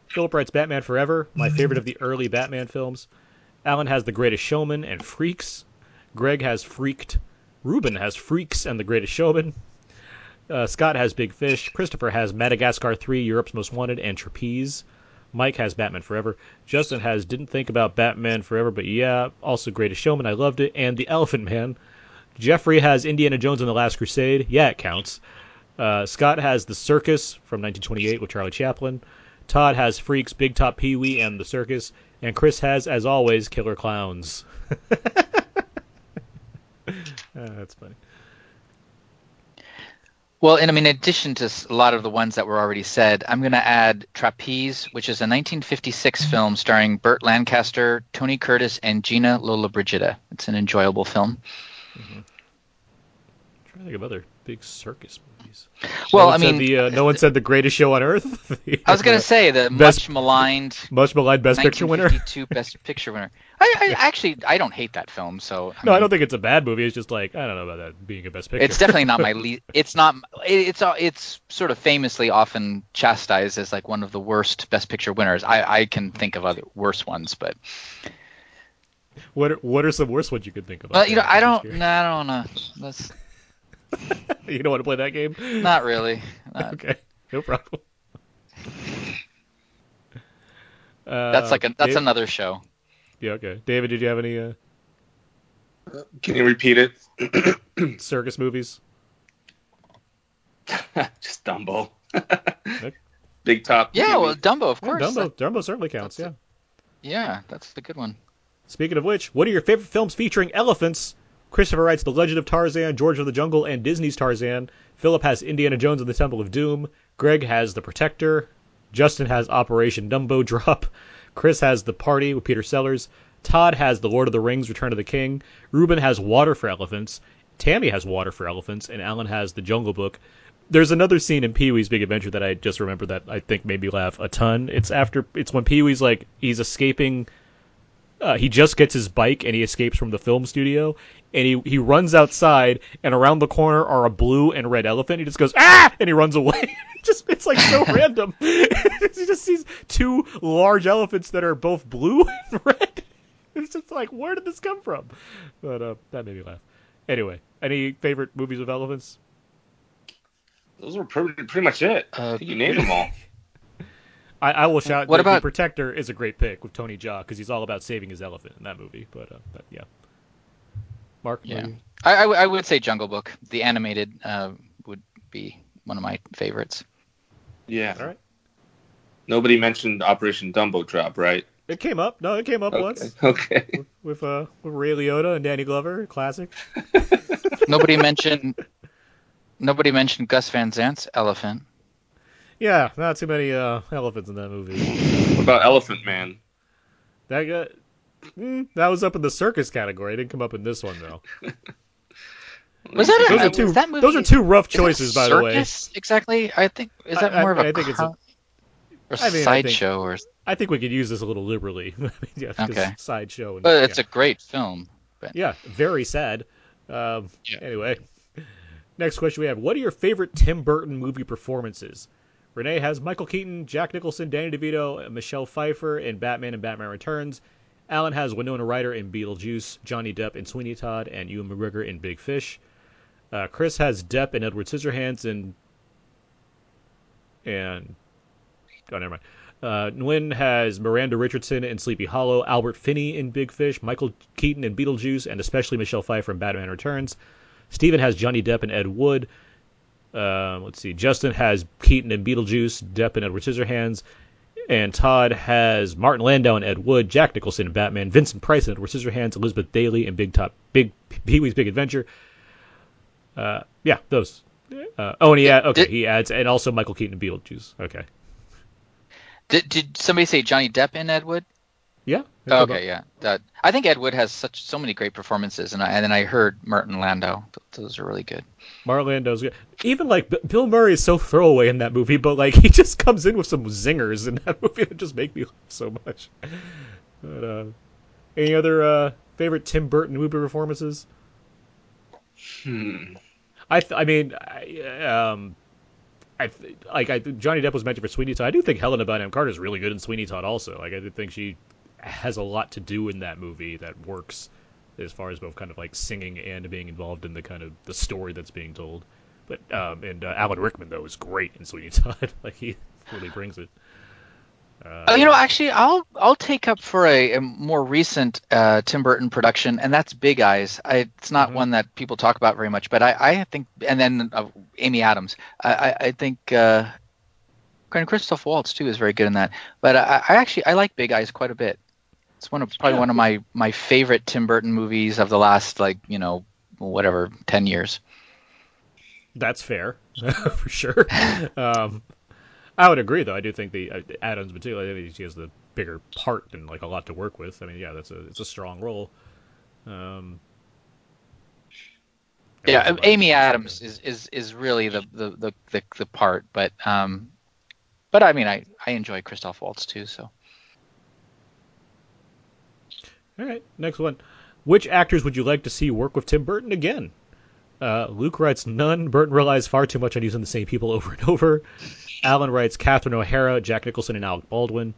Speaker 1: Philip writes Batman Forever, my favorite of the early Batman films. Alan has The Greatest Showman and Freaks. Greg has Freaked. Ruben has Freaks and The Greatest Showman. Uh, Scott has Big Fish. Christopher has Madagascar 3, Europe's Most Wanted, and Trapeze. Mike has Batman Forever. Justin has Didn't Think About Batman Forever, but yeah, also Greatest Showman. I loved it. And The Elephant Man. Jeffrey has Indiana Jones and the Last Crusade. Yeah, it counts. Uh, Scott has The Circus from 1928 with Charlie Chaplin. Todd has Freaks, Big Top Pee Wee, and The Circus. And Chris has, as always, Killer Clowns. Ah, that's funny.
Speaker 3: Well, and I mean, in addition to a lot of the ones that were already said, I'm going to add Trapeze, which is a 1956 mm-hmm. film starring Burt Lancaster, Tony Curtis, and Gina Lollobrigida. It's an enjoyable film. Mm-hmm.
Speaker 1: trying to think of other big circus movies.
Speaker 3: Well,
Speaker 1: no one
Speaker 3: I
Speaker 1: said
Speaker 3: mean,
Speaker 1: the, uh, no one said the greatest show on earth.
Speaker 3: I was going to say the
Speaker 1: Best-
Speaker 3: much maligned
Speaker 1: much maligned Best Picture winner.
Speaker 3: 1952 Best Picture winner. I, I actually I don't hate that film, so
Speaker 1: No, I don't think it's a bad movie. It's just like I don't know about that being a Best Picture.
Speaker 3: It's definitely not my least. It's not. it- It's uh, it's sort of famously often chastised as like one of the worst Best Picture winners. I I can think of other worse ones, but
Speaker 1: what are, what are some worse ones you could think of?
Speaker 3: well, you know, I don't. No, I don't know. That's.
Speaker 1: you don't want to play that game?
Speaker 3: not really. Not-
Speaker 1: Okay, no problem. Uh,
Speaker 3: that's like a that's
Speaker 1: Dave-
Speaker 3: another show.
Speaker 1: Yeah, okay. David, did you have any uh,
Speaker 2: Can you repeat it?
Speaker 1: circus movies?
Speaker 2: Just Dumbo. Big top.
Speaker 3: Yeah, well,
Speaker 2: Pee-wee.
Speaker 3: Dumbo, of
Speaker 1: Yeah,
Speaker 3: course.
Speaker 1: Dumbo, Dumbo certainly counts. Yeah.
Speaker 3: That's Yeah, that's the good one.
Speaker 1: Speaking of which, what are your favorite films featuring elephants? Christopher writes The Legend of Tarzan, George of the Jungle, and Disney's Tarzan. Philip has Indiana Jones and the Temple of Doom. Greg has The Protector. Justin has Operation Dumbo Drop. Chris has The Party with Peter Sellers. Todd has The Lord of the Rings, Return of the King. Ruben has Water for Elephants. Tammy has Water for Elephants. And Alan has The Jungle Book. There's another scene in Pee Wee's Big Adventure that I just remember that I think made me laugh a ton. It's after it's when Pee Wee's like he's escaping uh, he just gets his bike and he escapes from the film studio and he, he runs outside and around the corner are a blue and red elephant. He just goes ah! and he runs away. Just it's like so random. He just sees two large elephants that are both blue and red. It's just like where did this come from? But uh, that made me laugh. Anyway any favorite movies with elephants?
Speaker 2: Those were pretty, pretty much it.
Speaker 3: Uh,
Speaker 2: you named them all.
Speaker 1: I, I will shout
Speaker 3: What
Speaker 1: the,
Speaker 3: about-
Speaker 1: the protector is a great pick with tony jaa because he's all about saving his elephant in that movie but, uh, but yeah mark
Speaker 3: Yeah.
Speaker 1: do you-
Speaker 3: I, I, w- I would say Jungle Book. The animated uh, would be one of my favorites.
Speaker 2: Yeah.
Speaker 1: all right
Speaker 2: Nobody mentioned Operation Dumbo Drop, right?
Speaker 1: It came up. No, it came up
Speaker 2: Okay.
Speaker 1: once
Speaker 2: Okay.
Speaker 1: with uh with Ray Liotta and Danny Glover, classic.
Speaker 3: Nobody mentioned. Nobody mentioned Gus Van Sant's elephant.
Speaker 1: Yeah, not too many uh elephants in that movie.
Speaker 2: What about Elephant Man?
Speaker 1: That got mm, that was up in the circus category. It didn't come up in this one though.
Speaker 3: Was that a,
Speaker 1: Those are
Speaker 3: was
Speaker 1: two.
Speaker 3: that movie?
Speaker 1: those are two rough choices, by the way.
Speaker 3: circus? Exactly. I think is that
Speaker 1: I- I-
Speaker 3: more of a
Speaker 1: I think it's a-
Speaker 3: or
Speaker 1: I mean,
Speaker 3: sideshow or
Speaker 1: I think we could use this a little liberally. yeah,
Speaker 3: Okay.
Speaker 1: sideshow. And,
Speaker 3: but it's
Speaker 1: yeah.
Speaker 3: a great film. But
Speaker 1: yeah, very sad. Um,
Speaker 3: Yeah.
Speaker 1: Anyway, next question we have: What are your favorite Tim Burton movie performances? Renee has Michael Keaton, Jack Nicholson, Danny DeVito, Michelle Pfeiffer in Batman and Batman Returns. Alan has Winona Ryder in Beetlejuice, Johnny Depp in Sweeney Todd, and Ewan McGregor in Big Fish. Uh, Chris has Depp and Edward Scissorhands in and oh never mind. Uh, Nguyen has Miranda Richardson in Sleepy Hollow, Albert Finney in Big Fish, Michael Keaton in Beetlejuice, and especially Michelle Pfeiffer in Batman Returns. Steven has Johnny Depp and Ed Wood. Uh, let's see. Justin has Keaton in Beetlejuice, Depp and Edward Scissorhands, and Todd has Martin Landau and Ed Wood, Jack Nicholson and Batman, Vincent Price and Edward Scissorhands, Elizabeth Daily and Big Top, Big Pee Wee's Big Adventure. Uh, yeah, those. Uh, oh, and he add, okay,
Speaker 3: Did-
Speaker 1: he adds, and also Michael Keaton and Beetlejuice. Okay.
Speaker 3: Did, did somebody say Johnny Depp in Ed Wood?
Speaker 1: Yeah.
Speaker 3: Oh, okay, yeah. That, I think Ed Wood has such so many great performances, and I, and then I heard Martin Landau. Those are really good.
Speaker 1: Marlando's good. Even like B- Bill Murray is so throwaway in that movie, but like he just comes in with some zingers in that movie that just make me laugh so much. But, uh, any other uh, favorite Tim Burton movie performances?
Speaker 2: Hmm.
Speaker 1: I th- I mean, I, um, I th- like I Johnny Depp was mentioned for Sweeney Todd. I do think Helena Bonham Carter is really good in Sweeney Todd also. Like I do think she has a lot to do in that movie that works as far as both kind of like singing and being involved in the kind of the story that's being told. But um, and uh, Alan Rickman though is great in Sweeney Todd. like he really brings it. Uh,
Speaker 3: Oh, you know, actually, I'll I'll take up for a, a more recent uh, Tim Burton production, and that's Big Eyes. I, it's not
Speaker 1: Mhm.
Speaker 3: one that people talk about very much, but I, I think, and then uh, Amy Adams. I, I, I think, uh, Christoph Waltz too is very good in that. But I, I actually I like Big Eyes quite a bit. It's one of probably
Speaker 1: Yeah.
Speaker 3: one of my my favorite Tim Burton movies of the last like you know whatever ten years.
Speaker 1: That's fair, for sure. Um, I would agree, though. I do think the uh, Adams, particularly, she has the bigger part and like a lot to work with. I mean, yeah, that's a it's a strong role. Um,
Speaker 3: Yeah,
Speaker 1: there's a lot of
Speaker 3: Amy. Adams is, is, is really the, the, the, the, the part, but um, but I mean I, I enjoy Christoph Waltz too. So
Speaker 1: All right, next one. Which actors would you like to see work with Tim Burton again? Uh, Luke writes none. Burton relies far too much on using the same people over and over. Alan writes Catherine O'Hara, Jack Nicholson, and Alec Baldwin.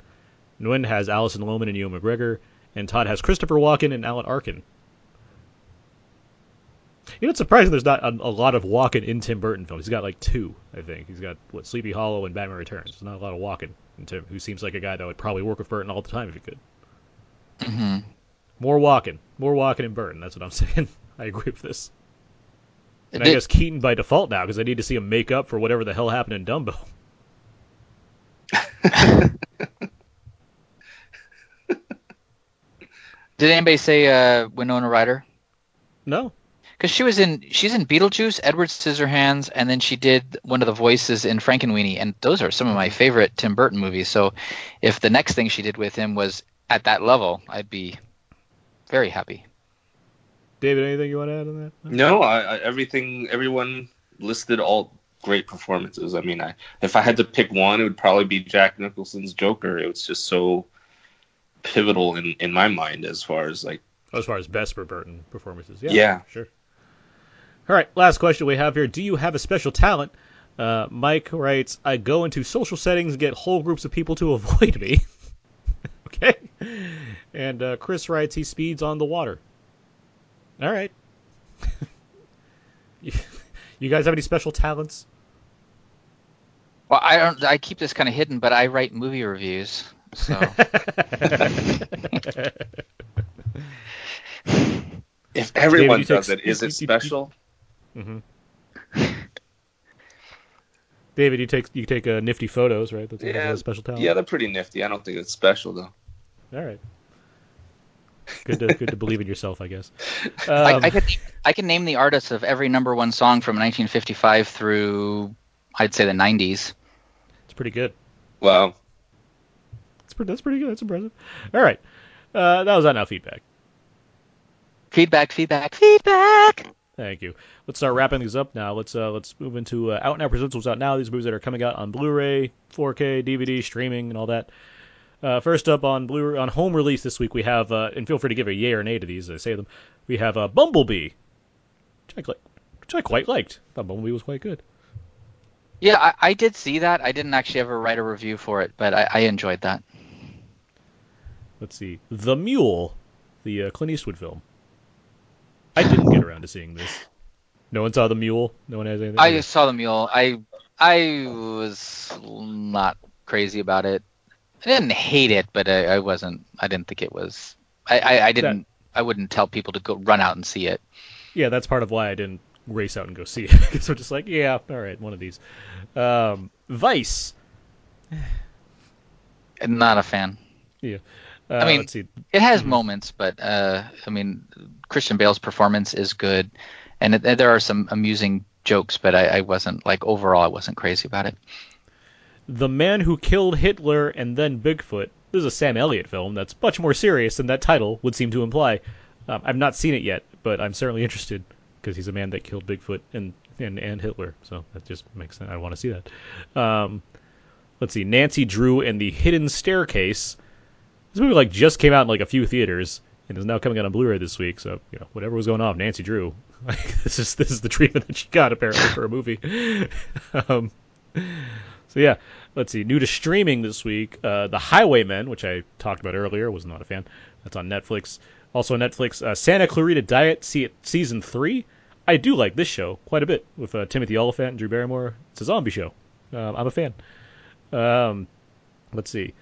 Speaker 1: Nguyen has Alison Lohman and Ewan McGregor. And Todd has Christopher Walken and Alan Arkin. You know, it's surprising there's not a, a lot of Walken in Tim Burton films. He's got like two, I think. He's got what Sleepy Hollow and Batman Returns. There's not a lot of Walken in Tim, who seems like a guy that would probably work with Burton all the time if he could.
Speaker 3: Mhm.
Speaker 1: More walking. More walking in Burton. That's what I'm saying. I agree with this. And I guess Keaton by default now because I need to see him make up for whatever the hell happened in Dumbo.
Speaker 3: did anybody say uh, Winona Ryder?
Speaker 1: No.
Speaker 3: Because she was in she's in Beetlejuice, Edward Scissorhands, and then she did one of the voices in Frankenweenie, and those are some of my favorite Tim Burton movies. So if the next thing she did with him was at that level, I'd be very happy.
Speaker 1: David, anything you want to add on that?
Speaker 2: No, I, I, everything, everyone listed all great performances. I mean, I if I had to pick one, it would probably be Jack Nicholson's Joker. It was just so pivotal in in my mind as far as like
Speaker 1: As far as best for Burton performances, yeah,
Speaker 2: Yeah.
Speaker 1: sure. All right, last question we have here: Do you have a special talent? Uh, Mike writes, "I go into social settings and get whole groups of people to avoid me." okay. And uh, Chris writes, "He speeds on the water." All right. you you guys have any special talents?
Speaker 3: Well, I don't. I keep this kind of hidden, but I write movie reviews. So
Speaker 2: if everyone
Speaker 1: you take-
Speaker 2: does it, is
Speaker 1: you-
Speaker 2: it
Speaker 1: you-
Speaker 2: special?
Speaker 1: hmm David, you take you take uh, nifty photos, right? That's, that's
Speaker 2: Yeah,
Speaker 1: a special talent.
Speaker 2: Yeah, they're pretty nifty. I don't think it's special though.
Speaker 1: All right. Good to good to believe in yourself, I guess.
Speaker 3: I,
Speaker 1: Um,
Speaker 3: I could I can name the artists of every number one song from 1955 through I'd say the 90s.
Speaker 1: it's pretty good.
Speaker 2: Wow.
Speaker 1: That's pretty, that's pretty good. That's impressive. All right. Uh, that was on now feedback.
Speaker 3: Feedback, feedback, feedback.
Speaker 1: Thank you. Let's start wrapping these up now. Let's uh, let's move into uh, out now presents what's out now. These movies that are coming out on Blu-ray, 4K, DVD, streaming, and all that. Uh, first up on Blu on home release this week, we have uh, and feel free to give a yay or nay to these. as I say them. We have uh, Bumblebee, which I, quite- which I quite liked. thought Bumblebee was quite good.
Speaker 3: Yeah, I, I did see that. I didn't actually ever write a review for it, but I, I enjoyed that.
Speaker 1: Let's see, The Mule, the uh, Clint Eastwood film. I didn't get around to seeing this. No one saw The Mule. No one has anything.
Speaker 3: I saw the mule. I I was not crazy about it. I didn't hate it, but I, I wasn't. I didn't think it was. I, I, I didn't. I wouldn't tell people to go run out and see it.
Speaker 1: yeah, that's part of why I didn't race out and go see it we're just like, yeah, all right, one of these. Um, Vice.
Speaker 3: Not a fan.
Speaker 1: Yeah. Uh,
Speaker 3: I mean,
Speaker 1: let's see.
Speaker 3: It has moments, but uh, I mean, Christian Bale's performance is good, and it, there are some amusing jokes, but I, I wasn't like overall. I wasn't crazy about it.
Speaker 1: The Man Who Killed Hitler and Then Bigfoot. This is a Sam Elliott film that's much more serious than that title would seem to imply. Um, I've not seen it yet, but I'm certainly interested because he's a man that killed Bigfoot and, and, and Hitler. So that just makes sense. I want to see that. Um, let's see. Nancy Drew and the Hidden Staircase. This movie like just came out in like a few theaters and is now coming out on Blu-ray this week. So you know whatever was going on, Nancy Drew. Like, this is this is the treatment that she got apparently for a movie. um, so yeah, let's see. New to streaming this week, uh, The Highwaymen, which I talked about earlier, was not a fan. That's on Netflix. Also on Netflix, uh, Santa Clarita Diet se- season three. I do like this show quite a bit with uh, Timothy Olyphant and Drew Barrymore. It's a zombie show. Um, I'm a fan. Um, let's see.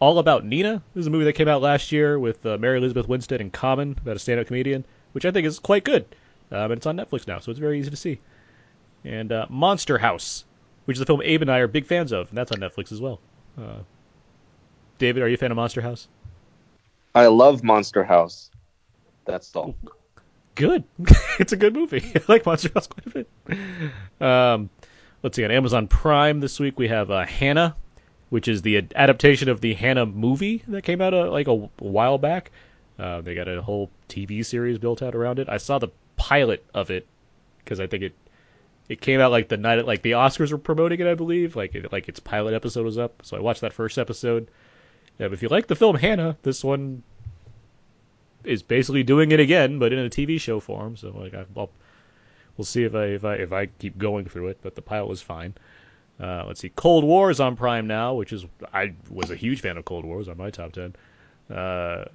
Speaker 1: All About Nina. This is a movie that came out last year with uh, Mary Elizabeth Winstead and Common about a stand-up comedian, which I think is quite good. Um, and it's on Netflix now, so it's very easy to see. And uh, Monster House, which is a film Abe and I are big fans of, and that's on Netflix as well. Uh, David, are you a fan of Monster House?
Speaker 2: I love Monster House. That's all.
Speaker 1: Good. it's a good movie. I like Monster House quite a bit. Um, let's see. On Amazon Prime this week, we have uh, Hannah, which is the adaptation of the Hannah movie that came out uh, like a, a while back. Uh, they got a whole TV series built out around it. I saw the pilot of it because I think it it came out like the night like the Oscars were promoting it, I believe. Like it, like its pilot episode was up, so I watched that first episode. Yeah, if you like the film Hannah, this one is basically doing it again, but in a TV show form. So like I, I'll, we'll see if I if I if I keep going through it. But the pilot was fine. Uh, let's see, Cold War is on Prime now, which is I was a huge fan of Cold War. Was on my top ten. Uh,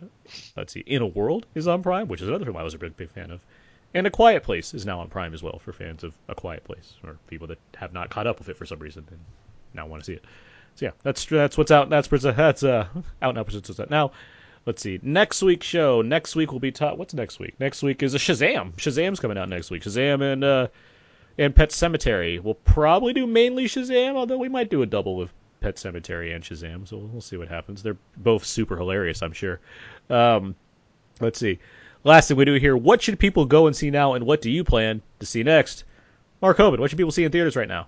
Speaker 1: let's see, In a World is on Prime, which is another film I was a big big fan of. And A Quiet Place is now on Prime as well for fans of A Quiet Place or people that have not caught up with it for some reason and now want to see it. So yeah, that's that's what's out. That's that's uh out now. What's out now. Let's see. Next week's show. Next week will be top. What's next week? Next week is a Shazam. Shazam's coming out next week. Shazam and uh and Pet Sematary. We'll probably do mainly Shazam, although we might do a double with Pet Sematary and Shazam. So we'll see what happens. They're both super hilarious, I'm sure. Um, let's see. Last thing we do here. What should people go and see now, and what do you plan to see next? Mark Hobin, what should people see in theaters right now?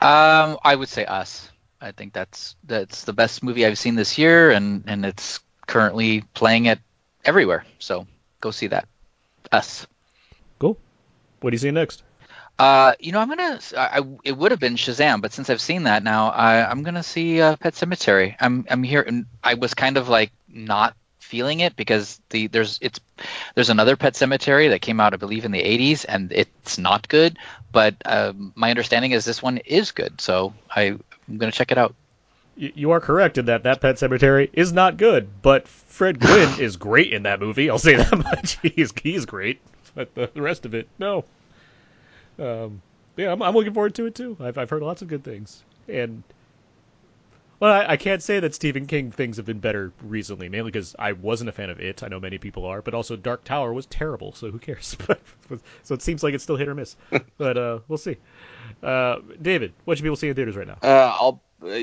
Speaker 3: Um, I would say Us. I think that's that's the best movie I've seen this year, and and it's currently playing it everywhere. So go see that. Us.
Speaker 1: Cool. What do you see next?
Speaker 3: Uh, you know, I'm gonna. I, I- it would have been Shazam, but since I've seen that now, I, I'm gonna see uh, Pet Sematary. I'm I'm here, and I was kind of like not feeling it because the there's it's there's another Pet Sematary that came out, I believe, in the 80s, and it's not good. But um, my understanding is this one is good, so I, I'm gonna check it out.
Speaker 1: You are correct in that that Pet Sematary is not good, but Fred Gwynne is great in that movie. I'll say that much. He's he's great, but the, the rest of it, no. Um, yeah, I'm, I'm looking forward to it too. I've I've heard lots of good things, and well, I, I can't say that Stephen King things have been better recently, mainly because I wasn't a fan of it. I know many people are, but also Dark Tower was terrible, so who cares? So it seems like it's still hit or miss. but uh, we'll see. Uh, David, what should people see in theaters right now?
Speaker 2: Uh, I'll uh,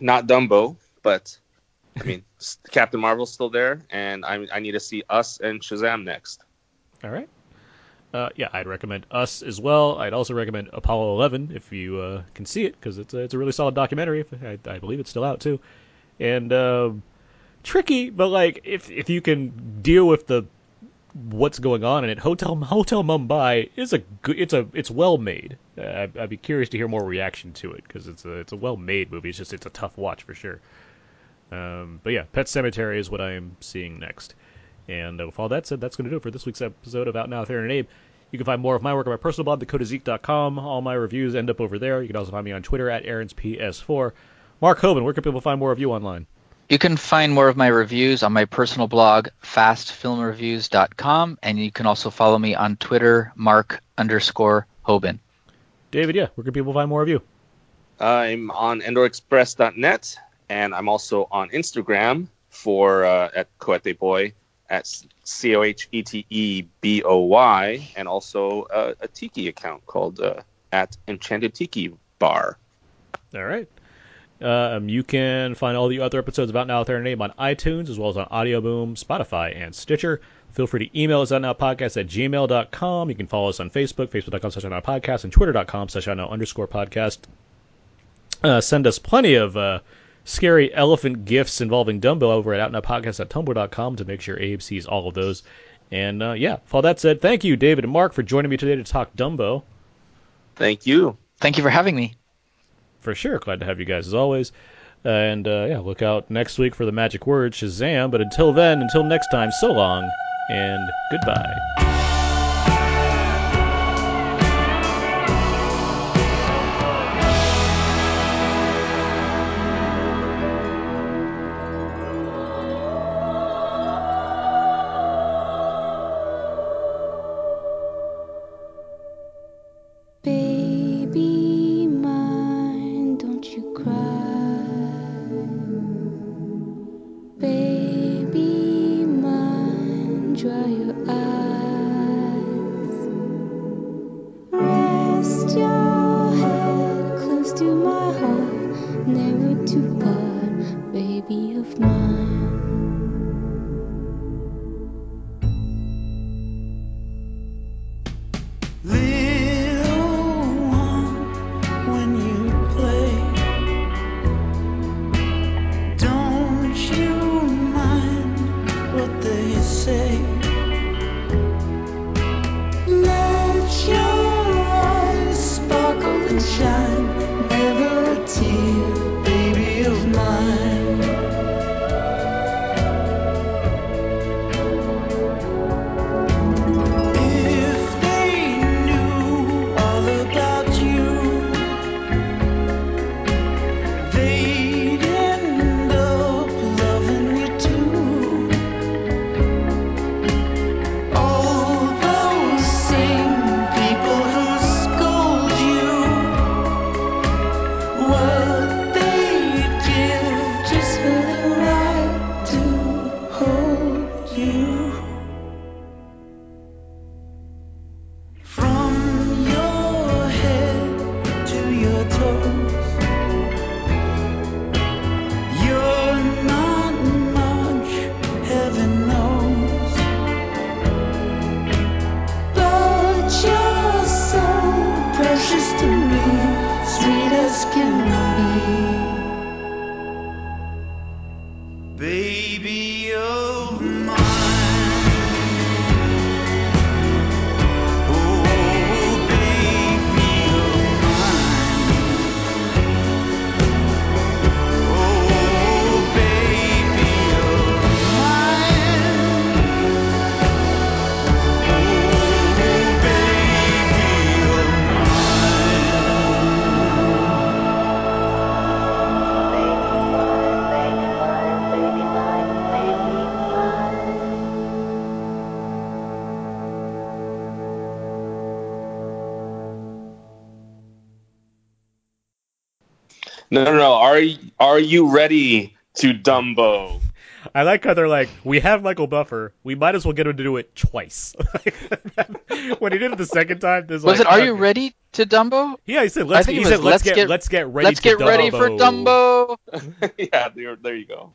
Speaker 2: not Dumbo, but I mean Captain Marvel's still there, and I I need to see Us and Shazam next.
Speaker 1: All right. Uh, yeah, I'd recommend Us as well. I'd also recommend Apollo 11 if you uh, can see it because it's a, it's a really solid documentary. I, I believe it's still out too, and um tricky, but like if if you can deal with the what's going on in it, Hotel Hotel Mumbai is a good. It's a it's well made. Uh, I'd, I'd be curious to hear more reaction to it because it's a it's a well made movie. It's just it's a tough watch for sure. Um, but yeah, Pet Sematary is what I am seeing next. And uh, with all that said, that's going to do it for this week's episode of Out Now with Aaron and Abe.
Speaker 8: You can find more of my work on my personal blog, thecodeiszeek.com. All my reviews end up over there. You can also find me on Twitter at AaronsPS4. Mark Hobin, where can people find more of you online?
Speaker 3: You can find more of my reviews on my personal blog, fastfilmreviews.com, and you can also follow me on Twitter, Mark underscore Hobin.
Speaker 8: David, yeah, where can people find more of you?
Speaker 2: I'm on EndorExpress.net, and I'm also on Instagram for uh, at Cohete Boy at C O H E T E B O Y, and also uh, a Tiki account called uh, at Enchanted Tiki Bar.
Speaker 8: All right. Um, you can find all the other episodes of Out Now With Our Name on iTunes, as well as on Audio Boom, Spotify, and Stitcher. Feel free to email us at outnowpodcast at gmail.com. You can follow us on Facebook, facebook.com slash outnowpodcast, and twitter.com slash outnow underscore podcast. Uh, send us plenty of uh, scary elephant gifts involving Dumbo over at outnowpodcast.tumblr.com to make sure Abe sees all of those. And uh, yeah, with all that said, thank you, David and Mark, for joining me today to talk Dumbo.
Speaker 2: Thank you.
Speaker 3: Thank you for having me.
Speaker 8: For sure. Glad to have you guys as always. And uh, yeah, look out next week for the magic word Shazam. But until then, until next time, so long and goodbye.
Speaker 2: Are you ready to Dumbo?
Speaker 8: I like how they're like, we have Michael Buffer. We might as well get him to do it twice. when he did it the second time, there's
Speaker 3: Was
Speaker 8: like,
Speaker 3: it Are You. Ready to Dumbo?
Speaker 8: Yeah, he said, let's,
Speaker 3: think
Speaker 8: he said, let's,
Speaker 3: "Let's
Speaker 8: get,
Speaker 3: get-
Speaker 8: let's get ready
Speaker 3: Let's
Speaker 8: to
Speaker 3: get ready for Dumbo.
Speaker 2: yeah, there, there you go.